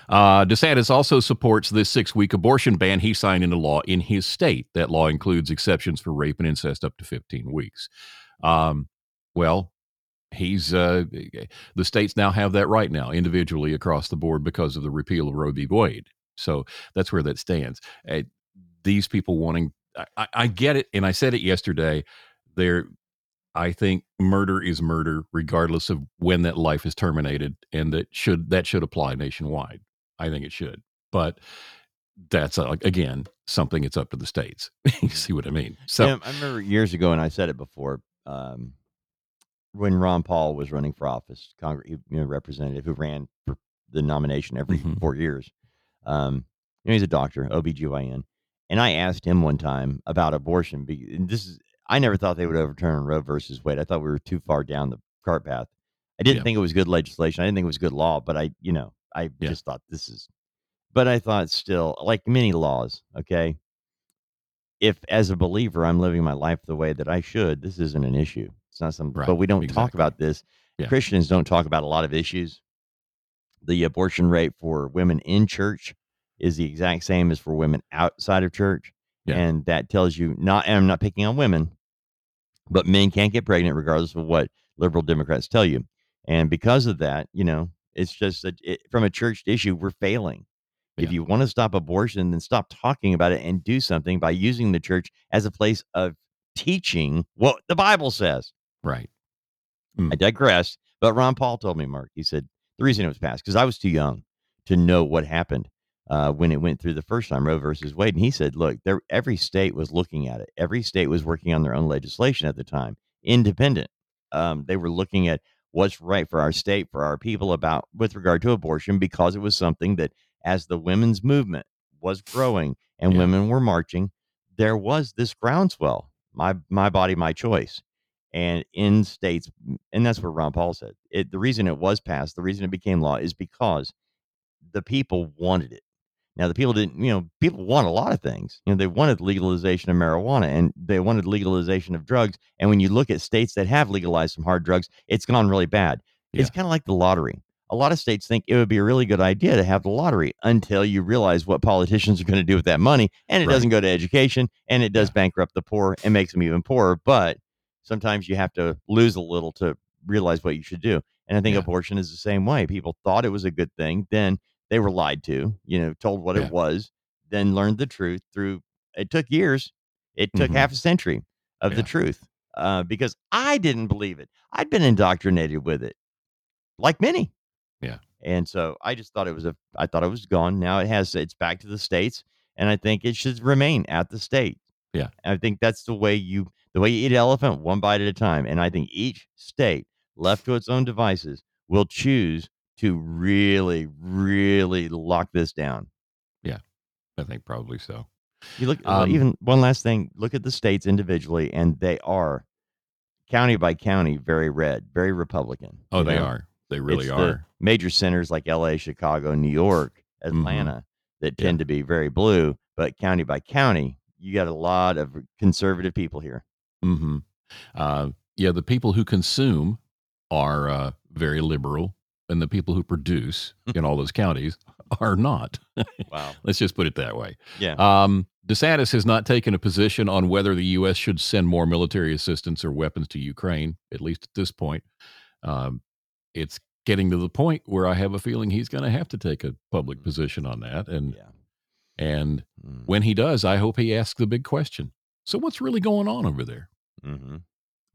Speaker 10: Uh, DeSantis also supports this six week abortion ban he signed into law in his state. That law includes exceptions for rape and incest up to 15 weeks. Um, well, he's uh, the states now have that right now individually across the board because of the repeal of Roe v. Wade. So that's where that stands. These people wanting, I- I, get it, and I said it yesterday. There, I think murder is murder, regardless of when that life is terminated, and that should that should apply nationwide. I think it should, but that's uh, again something. It's up to the states. you see what I mean? So
Speaker 9: Yeah, I remember years ago, and I said it before, um, when Ron Paul was running for office, Congress, you know, representative who ran for the nomination every
Speaker 10: Mhm.
Speaker 9: four years. Um, you know, he's a doctor, OBGYN. And I asked him one time about abortion. And this is, I never thought they would overturn Roe versus Wade. I thought we were too far down the cart path. I didn't
Speaker 10: Yeah.
Speaker 9: think it was good legislation. I didn't think it was good law, but I, you know, I
Speaker 10: Yeah.
Speaker 9: just thought this is, but I thought still, like many laws, okay, if as a believer I'm living my life the way that I should, this isn't an issue. It's not something,
Speaker 10: Right,
Speaker 9: but we don't talk about this.
Speaker 10: Yeah.
Speaker 9: Christians don't talk about a lot of issues. The abortion rate for women in church is the exact same as for women outside of church. and that tells you not. And I'm not picking on women, but men can't get pregnant regardless of what liberal Democrats tell you. And because of that, you know, it's just that it, from a church issue, we're failing. If you want to stop abortion, then stop talking about it and do something by using the church as a place of teaching what the Bible says.
Speaker 10: Right. Mm.
Speaker 9: I digress. But Ron Paul told me, Mark, he said the reason it was passed because I was too young to know what happened uh, when it went through the first time, Roe versus Wade. And he said, look, there, every state was looking at it. Every state was working on their own legislation at the time, independent. Um, they were looking at what's right for our state, for our people about with regard to abortion, because it was something that as the women's movement was growing and women were marching, there was this groundswell. My my body, my choice. And in states, and that's what Ron Paul said. It, the reason it was passed, the reason it became law, is because the people wanted it. Now, the people didn't, you know, people want a lot of things. You know, they wanted legalization of marijuana and they wanted legalization of drugs. And when you look at states that have legalized some hard drugs, it's gone really bad. It's kind of like the lottery. A lot of states think it would be a really good idea to have the lottery until you realize what politicians are going to do with that money. And it
Speaker 10: Right.
Speaker 9: doesn't go to education and it does bankrupt the poor and makes them even poorer. But sometimes you have to lose a little to realize what you should do. And I think abortion is the same way. People thought it was a good thing, then they were lied to, you know, told what
Speaker 10: Yeah.
Speaker 9: it was, then learned the truth through it took years. It took
Speaker 10: Mhm.
Speaker 9: half a century of the truth. Uh, because I didn't believe it. I'd been indoctrinated with it, like many.
Speaker 10: Yeah.
Speaker 9: And so I just thought it was a I thought it was gone. Now it has it's back to the states, and I think it should remain at the state.
Speaker 10: Yeah.
Speaker 9: I think that's the way you the way you eat elephant one bite at a time. And I think each state left to its own devices will choose to really, really lock this down.
Speaker 10: Yeah. I think probably so.
Speaker 9: You look
Speaker 10: Um,
Speaker 9: even one last thing, look at the states individually, and they are county by county very red, very Republican.
Speaker 10: Oh, they
Speaker 9: know?
Speaker 10: are. They really
Speaker 9: It's the
Speaker 10: are.
Speaker 9: major centers like LA, Chicago, New York, Atlanta that
Speaker 10: Mm-hmm. Yeah.
Speaker 9: tend to be very blue, but county by county, you got a lot of conservative people here.
Speaker 10: hmm Uh, yeah, the people who consume are uh, very liberal, and the people who produce in all those counties are not.
Speaker 9: Wow.
Speaker 10: Let's just put it that way.
Speaker 9: Yeah.
Speaker 10: Um, DeSantis has not taken a position on whether the U.S. should send more military assistance or weapons to Ukraine, at least at this point. Um, it's getting to the point where I have a feeling he's going to have to take a public position on that. And yeah. and
Speaker 9: Mm.
Speaker 10: when he does, I hope he asks the big question. So what's really going on over there?
Speaker 9: Mm-hmm.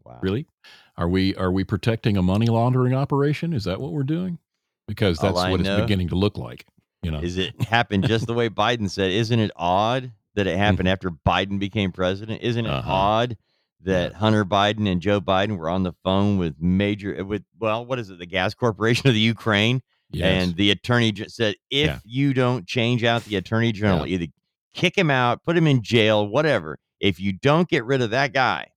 Speaker 9: Wow.
Speaker 10: Really? Are we are we protecting a money laundering operation? Is that what we're doing? Because that's
Speaker 9: I
Speaker 10: what it's beginning to look like. You know,
Speaker 9: Is it happened just the way Biden said? Isn't it odd that it happened after Biden became president? Isn't it
Speaker 10: Mm-hmm. Uh-huh.
Speaker 9: odd that Hunter Biden and Joe Biden were on the phone with major with well, what is it, the gas corporation of the Ukraine?
Speaker 10: Yes.
Speaker 9: And the attorney just said, if
Speaker 10: Yeah.
Speaker 9: you don't change out the attorney general, either kick him out, put him in jail, whatever. If you don't get rid of that guy,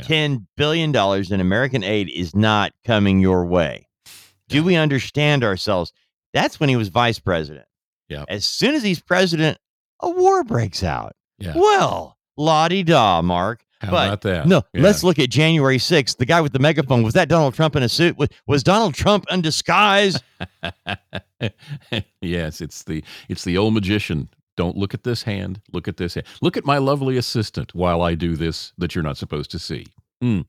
Speaker 9: ten billion dollars in American aid is not coming your way. Do we understand ourselves? That's when he was vice president.
Speaker 10: Yeah.
Speaker 9: As soon as he's president, a war breaks out.
Speaker 10: Yeah.
Speaker 9: Well, la di da, Mark.
Speaker 10: How
Speaker 9: but
Speaker 10: about that?
Speaker 9: No,
Speaker 10: Yeah.
Speaker 9: let's look at January 6th. The guy with the megaphone, was that Donald Trump in a suit? Was, was Donald Trump in disguise?
Speaker 10: yes, it's the it's the old magician. Don't look at this hand. Look at this hand. Look at my lovely assistant while I do this that you're not supposed to see. Mm.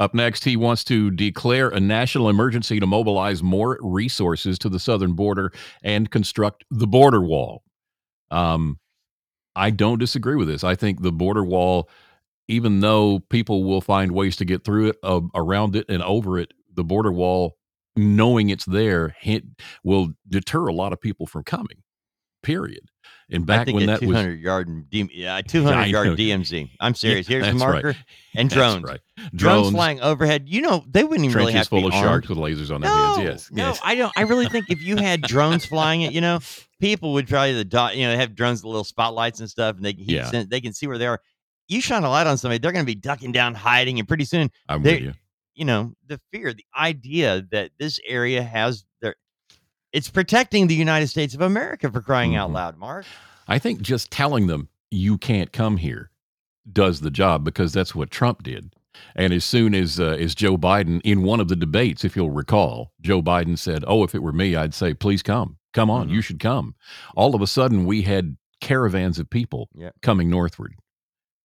Speaker 10: Up next, he wants to declare a national emergency to mobilize more resources to the southern border and construct the border wall. Um, I don't disagree with this. I think the border wall, even though people will find ways to get through it, uh, around it, and over it, the border wall, knowing it's there, hint, will deter a lot of people from coming. Period. And back when that was
Speaker 9: 200 yard and D, yeah, 200
Speaker 10: I
Speaker 9: yard. DMZ. I'm serious.
Speaker 10: Yeah,
Speaker 9: Here's the
Speaker 10: that's right.
Speaker 9: marker and drones.
Speaker 10: right.
Speaker 9: Drones,
Speaker 10: Drones.
Speaker 9: flying overhead. You know, they wouldn't even really have to
Speaker 10: full
Speaker 9: be
Speaker 10: of sharks with lasers on their
Speaker 9: no,
Speaker 10: heads. Yes,
Speaker 9: no,
Speaker 10: yes.
Speaker 9: I don't. I really think if you had drones flying it, you know, people would probably the dot. You know, have drones with little spotlights and stuff, and they can
Speaker 10: Yeah.
Speaker 9: sen- they can see where they are. You shine a light on somebody, they're going to be ducking down, hiding, and pretty soon,
Speaker 10: I'm with you.
Speaker 9: You know, the fear, the idea that this area has their, it's protecting the United States of America for crying out
Speaker 10: Mhm.
Speaker 9: loud, Mark.
Speaker 10: I think just telling them you can't come here does the job because that's what Trump did. And as soon as uh, as Joe Biden in one of the debates, if you'll recall, Joe Biden said, "Oh, if it were me, I'd say, please come, come on, you should come." All of a sudden, we had caravans of people
Speaker 9: Yeah.
Speaker 10: coming northward.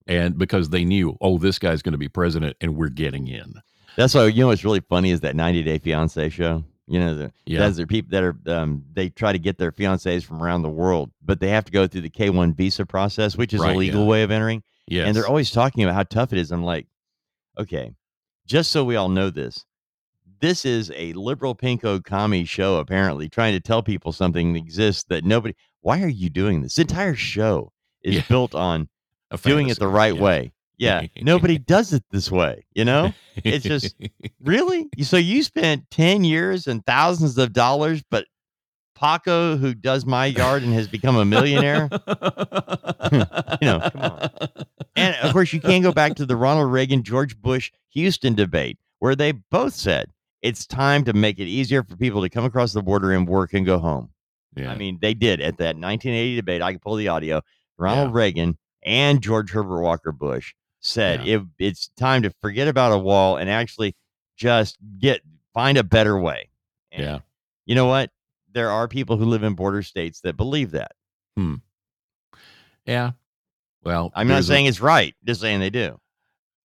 Speaker 10: And because they knew, oh, this guy's going to be president and we're getting in.
Speaker 9: That's why you know what's really funny is that 90 Day Fiance show. You know, the,
Speaker 10: Yeah.
Speaker 9: that's the people that are um, they try to get their fiancés from around the world, but they have to go through the K1 visa process, which is
Speaker 10: Right,
Speaker 9: a legal
Speaker 10: yeah.
Speaker 9: way of entering.
Speaker 10: Yes.
Speaker 9: And they're always talking about how tough it is. I'm like, okay, just so we all know this, this is a liberal pinko commie show, apparently, trying to tell people something exists that nobody. Why are you doing this? This entire show is
Speaker 10: Yeah.
Speaker 9: built on doing it the right
Speaker 10: yeah.
Speaker 9: way. Yeah, nobody does it this way. You know, it's just really. So you spent ten years and thousands of dollars, but Paco, who does my yard and has become a millionaire, you know, come on. And of course, you can't go back to the Ronald Reagan, George Bush, Houston debate where they both said it's time to make it easier for people to come across the border and work and go home.
Speaker 10: Yeah.
Speaker 9: I mean, they did at that 1980 debate. I can pull the audio. Ronald Reagan and George Herbert Walker Bush said it, it's time to forget about a wall and actually just get find a better way. And
Speaker 10: yeah.
Speaker 9: You know what? There are people who live in border states that believe that.
Speaker 10: Hmm. Yeah. Well,
Speaker 9: I'm not
Speaker 10: there's a-
Speaker 9: saying it's right, just saying they do.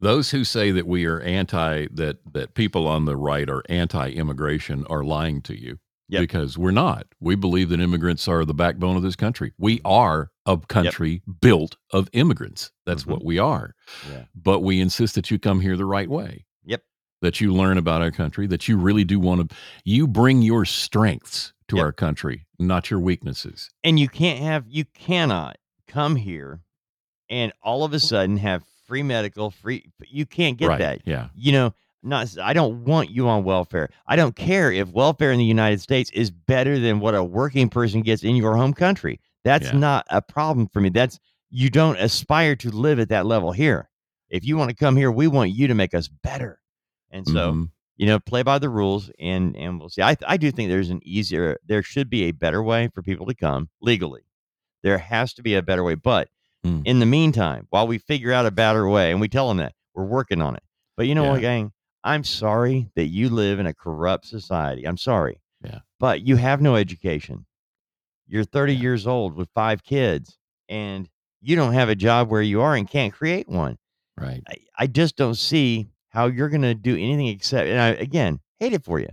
Speaker 10: those who say that we are anti that that people on the right are anti-immigration are lying to you
Speaker 9: Yep.
Speaker 10: because we're not we believe that immigrants are the backbone of this country we are a country built of immigrants that's
Speaker 9: Mhm.
Speaker 10: what we are
Speaker 9: Yeah.
Speaker 10: but we insist that you come here the right way
Speaker 9: Yep.
Speaker 10: that you learn about our country that you really do want to you bring your strengths to
Speaker 9: Yep.
Speaker 10: our country not your weaknesses
Speaker 9: And you can't have you cannot come here and all of a sudden have free medical, free you can't get
Speaker 10: Right,
Speaker 9: that.
Speaker 10: yeah.
Speaker 9: You know, not I don't want you on welfare. I don't care if welfare in the United States is better than what a working person gets in your home country. That's
Speaker 10: Yeah.
Speaker 9: not a problem for me. That's you don't aspire to live at that level here. If you want to come here, we want you to make us better. And so,
Speaker 10: Mhm.
Speaker 9: you know, play by the rules and and we'll see. I I do think there's an easier there should be a better way for people to come legally. There has to be a better way, but
Speaker 10: Mm.
Speaker 9: in the meantime, while we figure out a better way and we tell them that, we're working on it. But you know what, gang? I'm sorry that you live in a corrupt society. I'm sorry.
Speaker 10: Yeah.
Speaker 9: But you have no education. You're 30 years old with five kids and you don't have a job where you are and can't create one.
Speaker 10: right
Speaker 9: I, I just don't see how you're going to do anything except, and I, again, hate it for you.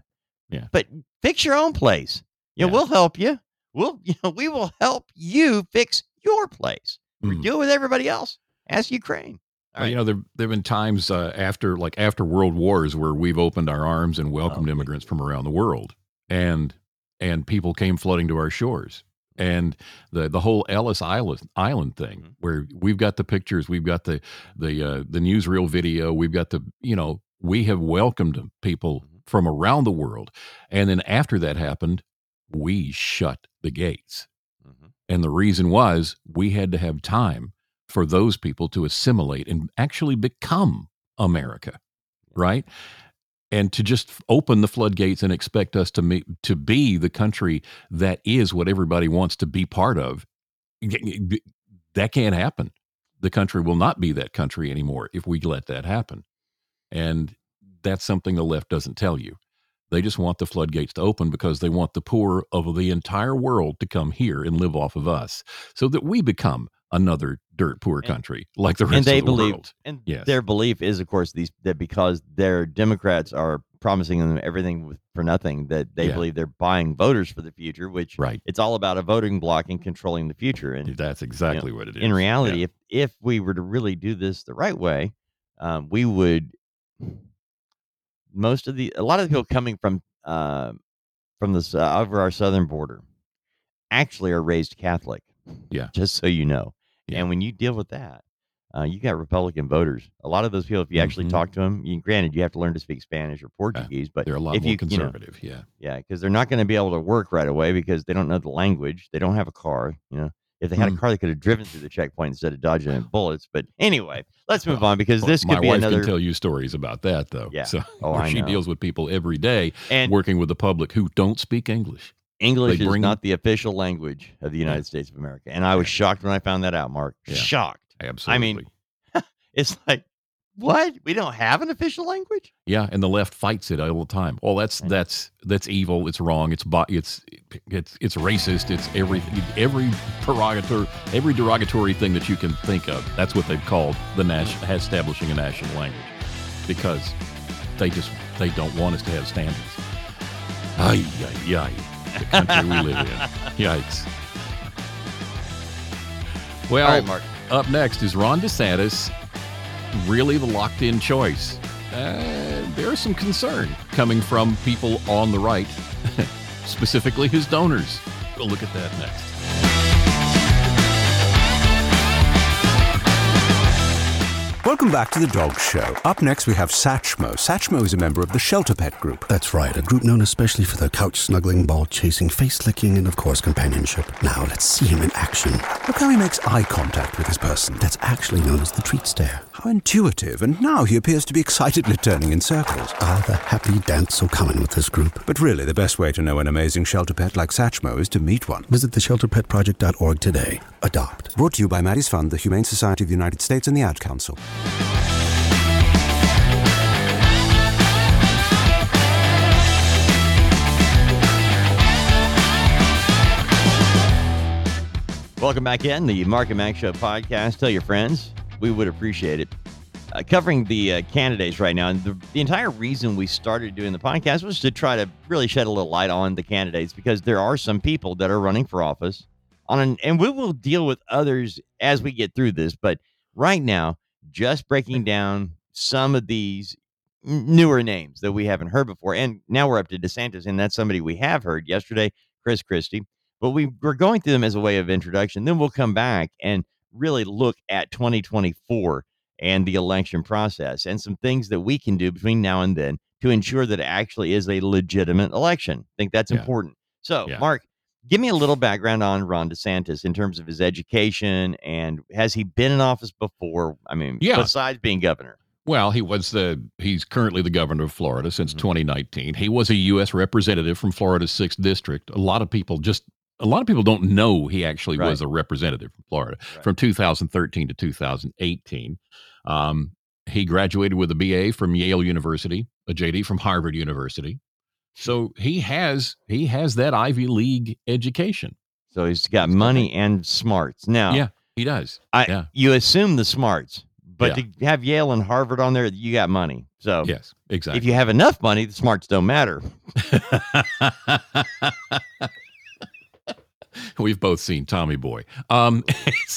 Speaker 10: Yeah.
Speaker 9: But fix your own place. You know,
Speaker 10: Yeah.
Speaker 9: we'll help you. We'll, you know, we will help you fix your place.
Speaker 10: Mm.
Speaker 9: Deal with everybody else. Ask Ukraine.
Speaker 10: Well, you know, there there have been times uh, after, like after World Wars, where we've opened our arms and welcomed immigrants from around the world, and and people came flooding to our shores, and the the whole Ellis Island Island thing, mm-hmm. where we've got the pictures, we've got the the uh, the newsreel video, we've got the you know, we have welcomed people mm-hmm. from around the world, and then after that happened, we shut the gates, mm-hmm. and the reason was we had to have time for those people to assimilate and actually become America, right? And to just open the floodgates and expect us to me, to be the country that is what everybody wants to be part of, that can't happen. The country will not be that country anymore if we let that happen. And that's something the left doesn't tell you. They just want the floodgates to open because they want the poor of the entire world to come here and live off of us so that we become another dirt poor country like the rest
Speaker 9: and they
Speaker 10: of the
Speaker 9: believe,
Speaker 10: world.
Speaker 9: and
Speaker 10: Yes.
Speaker 9: their belief is, of course, these that because their Democrats are promising them everything for nothing, that they
Speaker 10: Yeah.
Speaker 9: believe they're buying voters for the future. Which
Speaker 10: Right.
Speaker 9: it's all about a voting block and controlling the future. And
Speaker 10: That's exactly what it is.
Speaker 9: In reality,
Speaker 10: Yeah.
Speaker 9: if if we were to really do this the right way, um, we would. Most of the a lot of the people coming from uh, from this uh, over our southern border actually are raised Catholic.
Speaker 10: Yeah.
Speaker 9: just so you know. And when you deal with that, uh, you got Republican voters. A lot of those people, if you actually
Speaker 10: Mhm.
Speaker 9: talk to them, you, granted, you have to learn to speak Spanish or Portuguese, but
Speaker 10: they're a lot
Speaker 9: if
Speaker 10: more
Speaker 9: you, you know,
Speaker 10: conservative. yeah.
Speaker 9: yeah, because they're not going to be able to work right away because they don't know the language. They don't have a car. You know, if they had
Speaker 10: Hmm.
Speaker 9: a car, they could have driven through the checkpoint instead of dodging in bullets. But anyway, let's move on because
Speaker 10: Well,
Speaker 9: this could be
Speaker 10: wife
Speaker 9: another.
Speaker 10: can tell you stories about that though.
Speaker 9: Yeah.
Speaker 10: So
Speaker 9: Oh,
Speaker 10: she deals with people every day
Speaker 9: And-
Speaker 10: working with the public who don't speak English.
Speaker 9: English is not the official language of the United States of America, and I was shocked when I found that out. Mark,
Speaker 10: Yeah.
Speaker 9: shocked.
Speaker 10: Absolutely.
Speaker 9: I mean, it's like what? We don't have an official language?
Speaker 10: Yeah, and the left fights it all the time. Well, that's that's that's evil. It's wrong. It's it's it's it's racist. It's every every prerogative every derogatory thing that you can think of. That's what they've called the nas- mm. establishing a national language because they just they don't want us to have standards. Ay, ay, ay. The country we live in. Yikes. Well,
Speaker 9: right,
Speaker 10: up next is Ron DeSantis really the locked in choice? Uh, there is some concern coming from people on the right, specifically his donors. We'll look at that next.
Speaker 15: Welcome back to the Dog Show. Up next, we have Satchmo. Satchmo is a member of the Shelter Pet Group.
Speaker 16: That's right, a group known especially for their couch snuggling, ball chasing, face licking, and of course, companionship. Now, let's see him in action.
Speaker 15: Look how he makes eye contact with his person.
Speaker 16: That's actually known as the treat stare.
Speaker 15: How intuitive, and now he appears to be excitedly turning in circles.
Speaker 16: Ah, the happy dance so common with this group.
Speaker 15: But really, the best way to know an amazing shelter pet like Satchmo is to meet one.
Speaker 16: Visit theshelterpetproject.org today. Adopt.
Speaker 15: Brought to you by Maddie's Fund, the Humane Society of the United States, and the Ad Council.
Speaker 9: Welcome back in the Mark and Mack Show podcast. Tell your friends. We would appreciate it. Uh, covering the uh, candidates right now. And the, the entire reason we started doing the podcast was to try to really shed a little light on the candidates because there are some people that are running for office on an, and we will deal with others as we get through this. But right now, just breaking down some of these newer names that we haven't heard before. And now we're up to DeSantis, and that's somebody we have heard yesterday, Chris Christie. But we, we're going through them as a way of introduction. Then we'll come back and really look at 2024 and the election process and some things that we can do between now and then to ensure that it actually is a legitimate election. I think that's
Speaker 10: Yeah.
Speaker 9: important. So,
Speaker 10: Yeah.
Speaker 9: Mark, give me a little background on Ron DeSantis in terms of his education and has he been in office before? I mean,
Speaker 10: Yeah.
Speaker 9: besides being governor.
Speaker 10: Well, he was the he's currently the governor of Florida since
Speaker 9: Mm-hmm.
Speaker 10: 2019. He was a U.S. representative from Florida's sixth district. A lot of people just a lot of people don't know he actually
Speaker 9: Right.
Speaker 10: was a representative from Florida from 2013 to 2018. Um, he graduated with a BA from Yale University, a JD from Harvard University. So he has he has that Ivy League education.
Speaker 9: So he's got money and smarts. Now,
Speaker 10: Yeah, he does.
Speaker 9: I,
Speaker 10: yeah.
Speaker 9: you assume the smarts, but
Speaker 10: Yeah.
Speaker 9: to have Yale and Harvard on there, you got money. So
Speaker 10: Yes, exactly.
Speaker 9: if you have enough money, the smarts don't matter.
Speaker 10: We've both seen Tommy Boy. Um,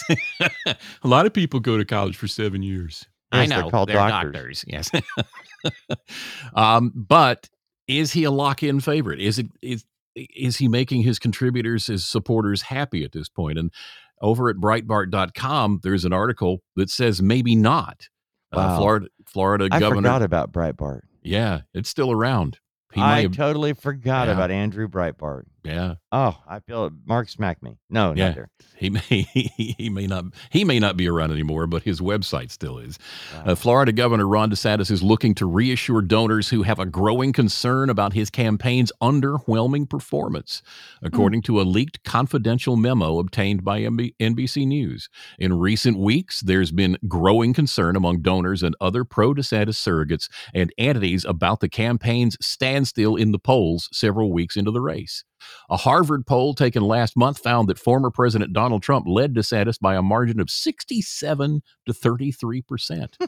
Speaker 10: a lot of people go to college for seven years. I
Speaker 9: Yes, they're
Speaker 10: know
Speaker 9: called
Speaker 10: they're
Speaker 9: doctors.
Speaker 10: Yes. um, but is he a lock-in favorite? Is it is is he making his contributors, his supporters happy at this point? And over at Breitbart.com, there's an article that says maybe not. Uh, Florida, Florida
Speaker 9: I
Speaker 10: governor.
Speaker 9: forgot about Breitbart.
Speaker 10: Yeah, it's still around. He
Speaker 9: I
Speaker 10: have-
Speaker 9: totally forgot
Speaker 10: Yeah.
Speaker 9: about Andrew Breitbart.
Speaker 10: Yeah.
Speaker 9: Oh, I feel it. Mark smacked me. No,
Speaker 10: Yeah. He may he may not he may not be around anymore, but his website still is. Uh, Florida Governor Ron DeSantis is looking to reassure donors who have a growing concern about his campaign's underwhelming performance, according to a leaked confidential memo obtained by MB- NBC News. In recent weeks, there's been growing concern among donors and other pro DeSantis surrogates and entities about the campaign's standstill in the polls several weeks into the race. A Harvard poll taken last month found that former President Donald Trump led DeSantis by a margin of 67 to 33 percent.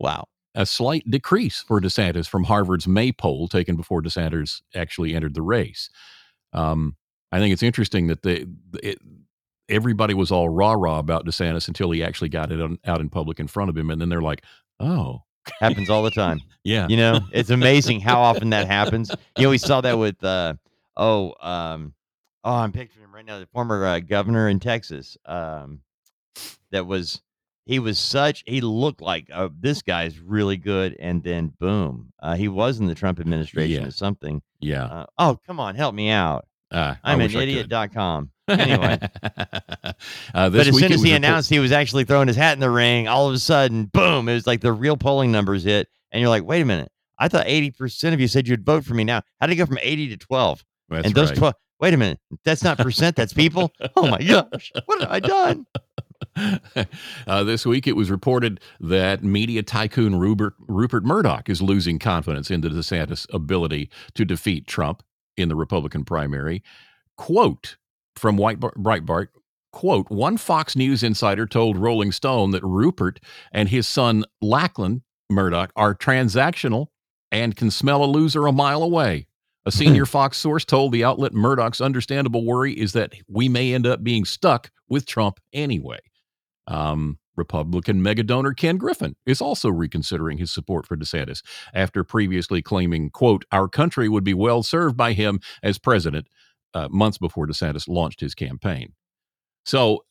Speaker 9: Wow.
Speaker 10: A slight decrease for DeSantis from Harvard's May poll taken before DeSantis actually entered the race. Um, I think it's interesting that they, it, everybody was all rah rah about DeSantis until he actually got it on, out in public in front of him, and then they're like, "Oh,
Speaker 9: Happens all the time.
Speaker 10: yeah,
Speaker 9: You know, it's amazing how often that happens. You know, we saw that with uh oh um oh I'm picturing him right now, the former uh, governor in Texas. Um that was he was such he looked like uh, this guy's really good and then boom. Uh he was in the Trump administration
Speaker 10: Yeah.
Speaker 9: or something.
Speaker 10: yeah."
Speaker 9: Uh, oh, come on, help me out.
Speaker 10: Uh,
Speaker 9: I'm an
Speaker 10: wish I could.
Speaker 9: idiot.com. Anyway,
Speaker 10: uh, this
Speaker 9: but as
Speaker 10: week
Speaker 9: soon as he
Speaker 10: report-
Speaker 9: announced he was actually throwing his hat in the ring, all of a sudden, boom, it was like the real polling numbers hit. And you're like, wait a minute. I thought 80% of you said you'd vote for me now. How did it go from 80 to 12?
Speaker 10: That's
Speaker 9: and those
Speaker 10: right.
Speaker 9: 12, wait a minute. That's not percent, that's people. Oh my gosh. What have I done?
Speaker 10: uh, this week, it was reported that media tycoon Rupert, Rupert Murdoch is losing confidence in the DeSantis' ability to defeat Trump in the Republican primary. Quote from White Breitbart quote, one Fox News insider told Rolling Stone that Rupert and his son Lachlan Murdoch are transactional and can smell a loser a mile away. A senior Fox source told the outlet Murdoch's understandable worry is that we may end up being stuck with Trump anyway. Um, Republican mega donor Ken Griffin is also reconsidering his support for DeSantis after previously claiming, quote, our country would be well served by him as president uh, months before DeSantis launched his campaign. So,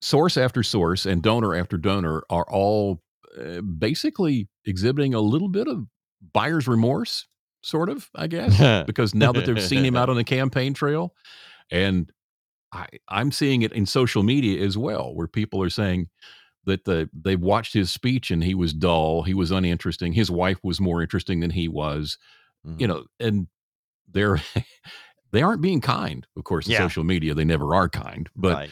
Speaker 10: source after source and donor after donor are all uh, basically exhibiting a little bit of buyer's remorse, sort of, I guess, because now that they've seen him out on the campaign trail. And I, I'm seeing it in social media as well, where people are saying that the they've watched his speech and he was dull, he was uninteresting. His wife was more interesting than he was,
Speaker 9: Mm-hmm.
Speaker 10: you know, and they're they aren't being kind. Of course, in
Speaker 9: Yeah.
Speaker 10: social media, they never are kind. But
Speaker 9: Right.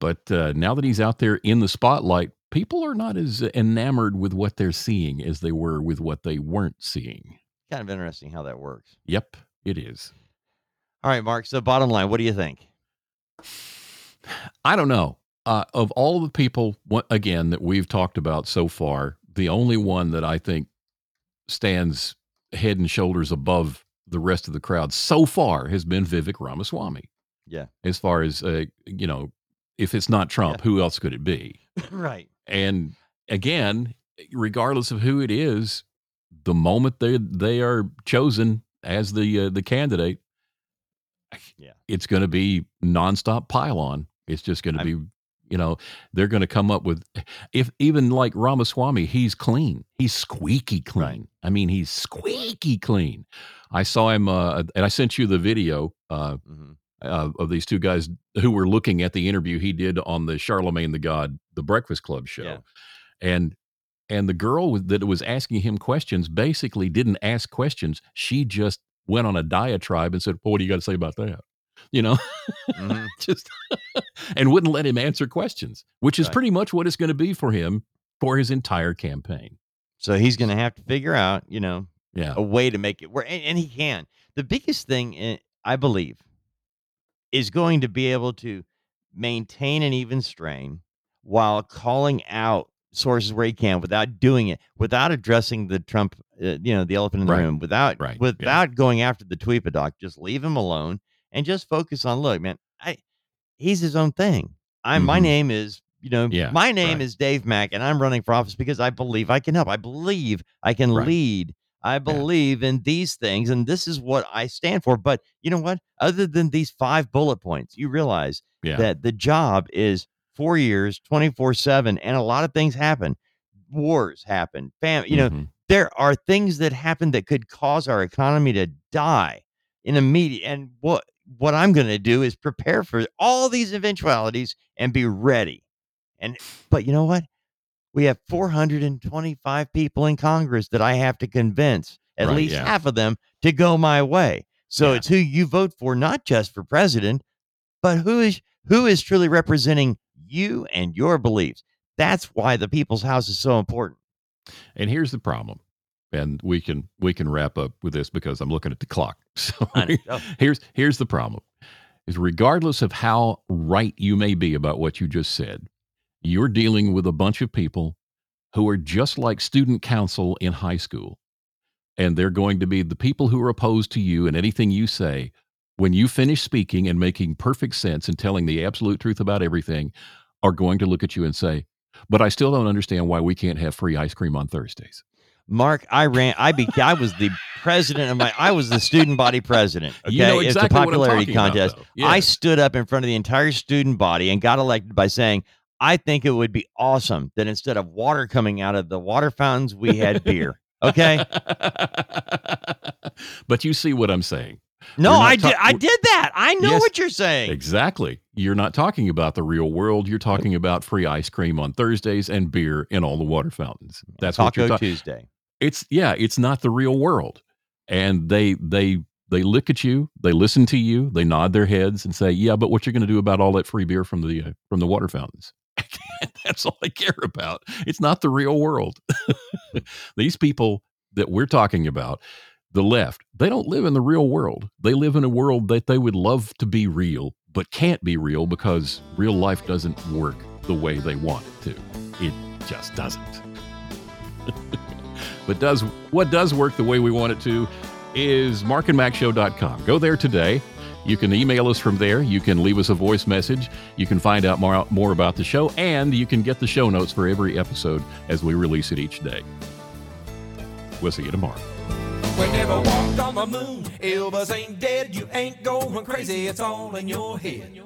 Speaker 10: but uh, now that he's out there in the spotlight, people are not as enamored with what they're seeing as they were with what they weren't seeing.
Speaker 9: Kind of interesting how that works.
Speaker 10: Yep, it is.
Speaker 9: All right, Mark. So, bottom line, what do you think?
Speaker 10: I don't know. Uh, of all the people, what, again, that we've talked about so far, the only one that I think stands head and shoulders above the rest of the crowd so far has been Vivek Ramaswamy.
Speaker 9: Yeah.
Speaker 10: As far as, uh, you know, if it's not Trump, who else could it be?
Speaker 9: right.
Speaker 10: And again, regardless of who it is, the moment they they are chosen as the uh, the candidate,
Speaker 9: yeah,
Speaker 10: it's going to be nonstop pylon. It's just going to be, you know, they're going to come up with, if even like Ramaswamy, he's clean, he's squeaky clean. I mean, he's squeaky clean. I saw him, uh, and I sent you the video. Uh, uh, of these two guys who were looking at the interview he did on the Charlamagne tha God, the Breakfast Club show, and and the girl that was asking him questions basically didn't ask questions. She just went on a diatribe and said, well, "What do you got to say about that?" You know,
Speaker 9: Mm-hmm.
Speaker 10: just and wouldn't let him answer questions, which is
Speaker 9: Right.
Speaker 10: pretty much what it's going to be for him for his entire campaign.
Speaker 9: So he's going to have to figure out, you know,
Speaker 10: Yeah.
Speaker 9: a way to make it work, and, and he can. The biggest thing, I believe, is going to be able to maintain an even strain while calling out sources where he can without doing it, without addressing the Trump, uh, you know, the elephant in the
Speaker 10: Right.
Speaker 9: room, without
Speaker 10: Right, yeah.
Speaker 9: without going after the tweepadoc. Just leave him alone and just focus on. Look, man, I he's his own thing. I'm my
Speaker 10: Mhm.
Speaker 9: name is you know
Speaker 10: Yeah,
Speaker 9: my name
Speaker 10: right.
Speaker 9: is Dave Mack and I'm running for office because I believe I can help. I believe I can lead. I believe in these things and this is what I stand for. But you know what? Other than these five bullet points, you realize
Speaker 10: Yeah.
Speaker 9: that the job is 4 years, 24/7 and a lot of things happen. Wars happen. Fam, you know,
Speaker 10: Mhm.
Speaker 9: there are things that happen that could cause our economy to die in immediate and what what I'm going to do is prepare for all these eventualities and be ready. And but you know what? We have 425 people in Congress that I have to convince, at
Speaker 10: Right,
Speaker 9: least
Speaker 10: yeah.
Speaker 9: half of them, to go my way. So it's who you vote for, not just for president, but who is who is truly representing you and your beliefs. That's why the people's house is so important.
Speaker 10: And here's the problem. And we can we can wrap up with this because I'm looking at the clock. So
Speaker 9: I know. Go.
Speaker 10: here's here's the problem. Is regardless of how right you may be about what you just said, you're dealing with a bunch of people who are just like student council in high school. And they're going to be the people who are opposed to you and anything you say. When you finish speaking and making perfect sense and telling the absolute truth about everything, are going to look at you and say, But I still don't understand why we can't have free ice cream on Thursdays.
Speaker 9: Mark, I ran. I be. I was the president of my. I was the student body president. Okay,
Speaker 10: You know
Speaker 9: it's a popularity
Speaker 10: talking about,
Speaker 9: contest. I stood up in front of the entire student body and got elected by saying, "I think it would be awesome that instead of water coming out of the water fountains, we had beer." Okay.
Speaker 10: but you see what I'm saying.
Speaker 9: No, I
Speaker 10: ta-
Speaker 9: did. I did that. I know
Speaker 10: Yes,
Speaker 9: what you're saying.
Speaker 10: Exactly. You're not talking about the real world. You're talking about free ice cream on Thursdays and beer in all the water fountains. That's what you're
Speaker 9: Taco
Speaker 10: talking.
Speaker 9: Tuesday.
Speaker 10: It's yeah. It's not the real world. And they they they look at you. They listen to you. They nod their heads and say, "Yeah, but what you're going to do about all that free beer from the uh, from the water fountains?" That's all I care about. It's not the real world. These people that we're talking about, the left, they don't live in the real world. They live in a world that they would love to be real, but can't be real because real life doesn't work the way they want it to. It just doesn't. but does what does work the way we want it to is markandmacshow.com. Go there today. You can email us from there. You can leave us a voice message. You can find out more, more about the show, and you can get the show notes for every episode as we release it each day. We'll see you tomorrow.
Speaker 1: We never walked on the moon. Elvis ain't dead. You ain't going crazy. It's all in your head.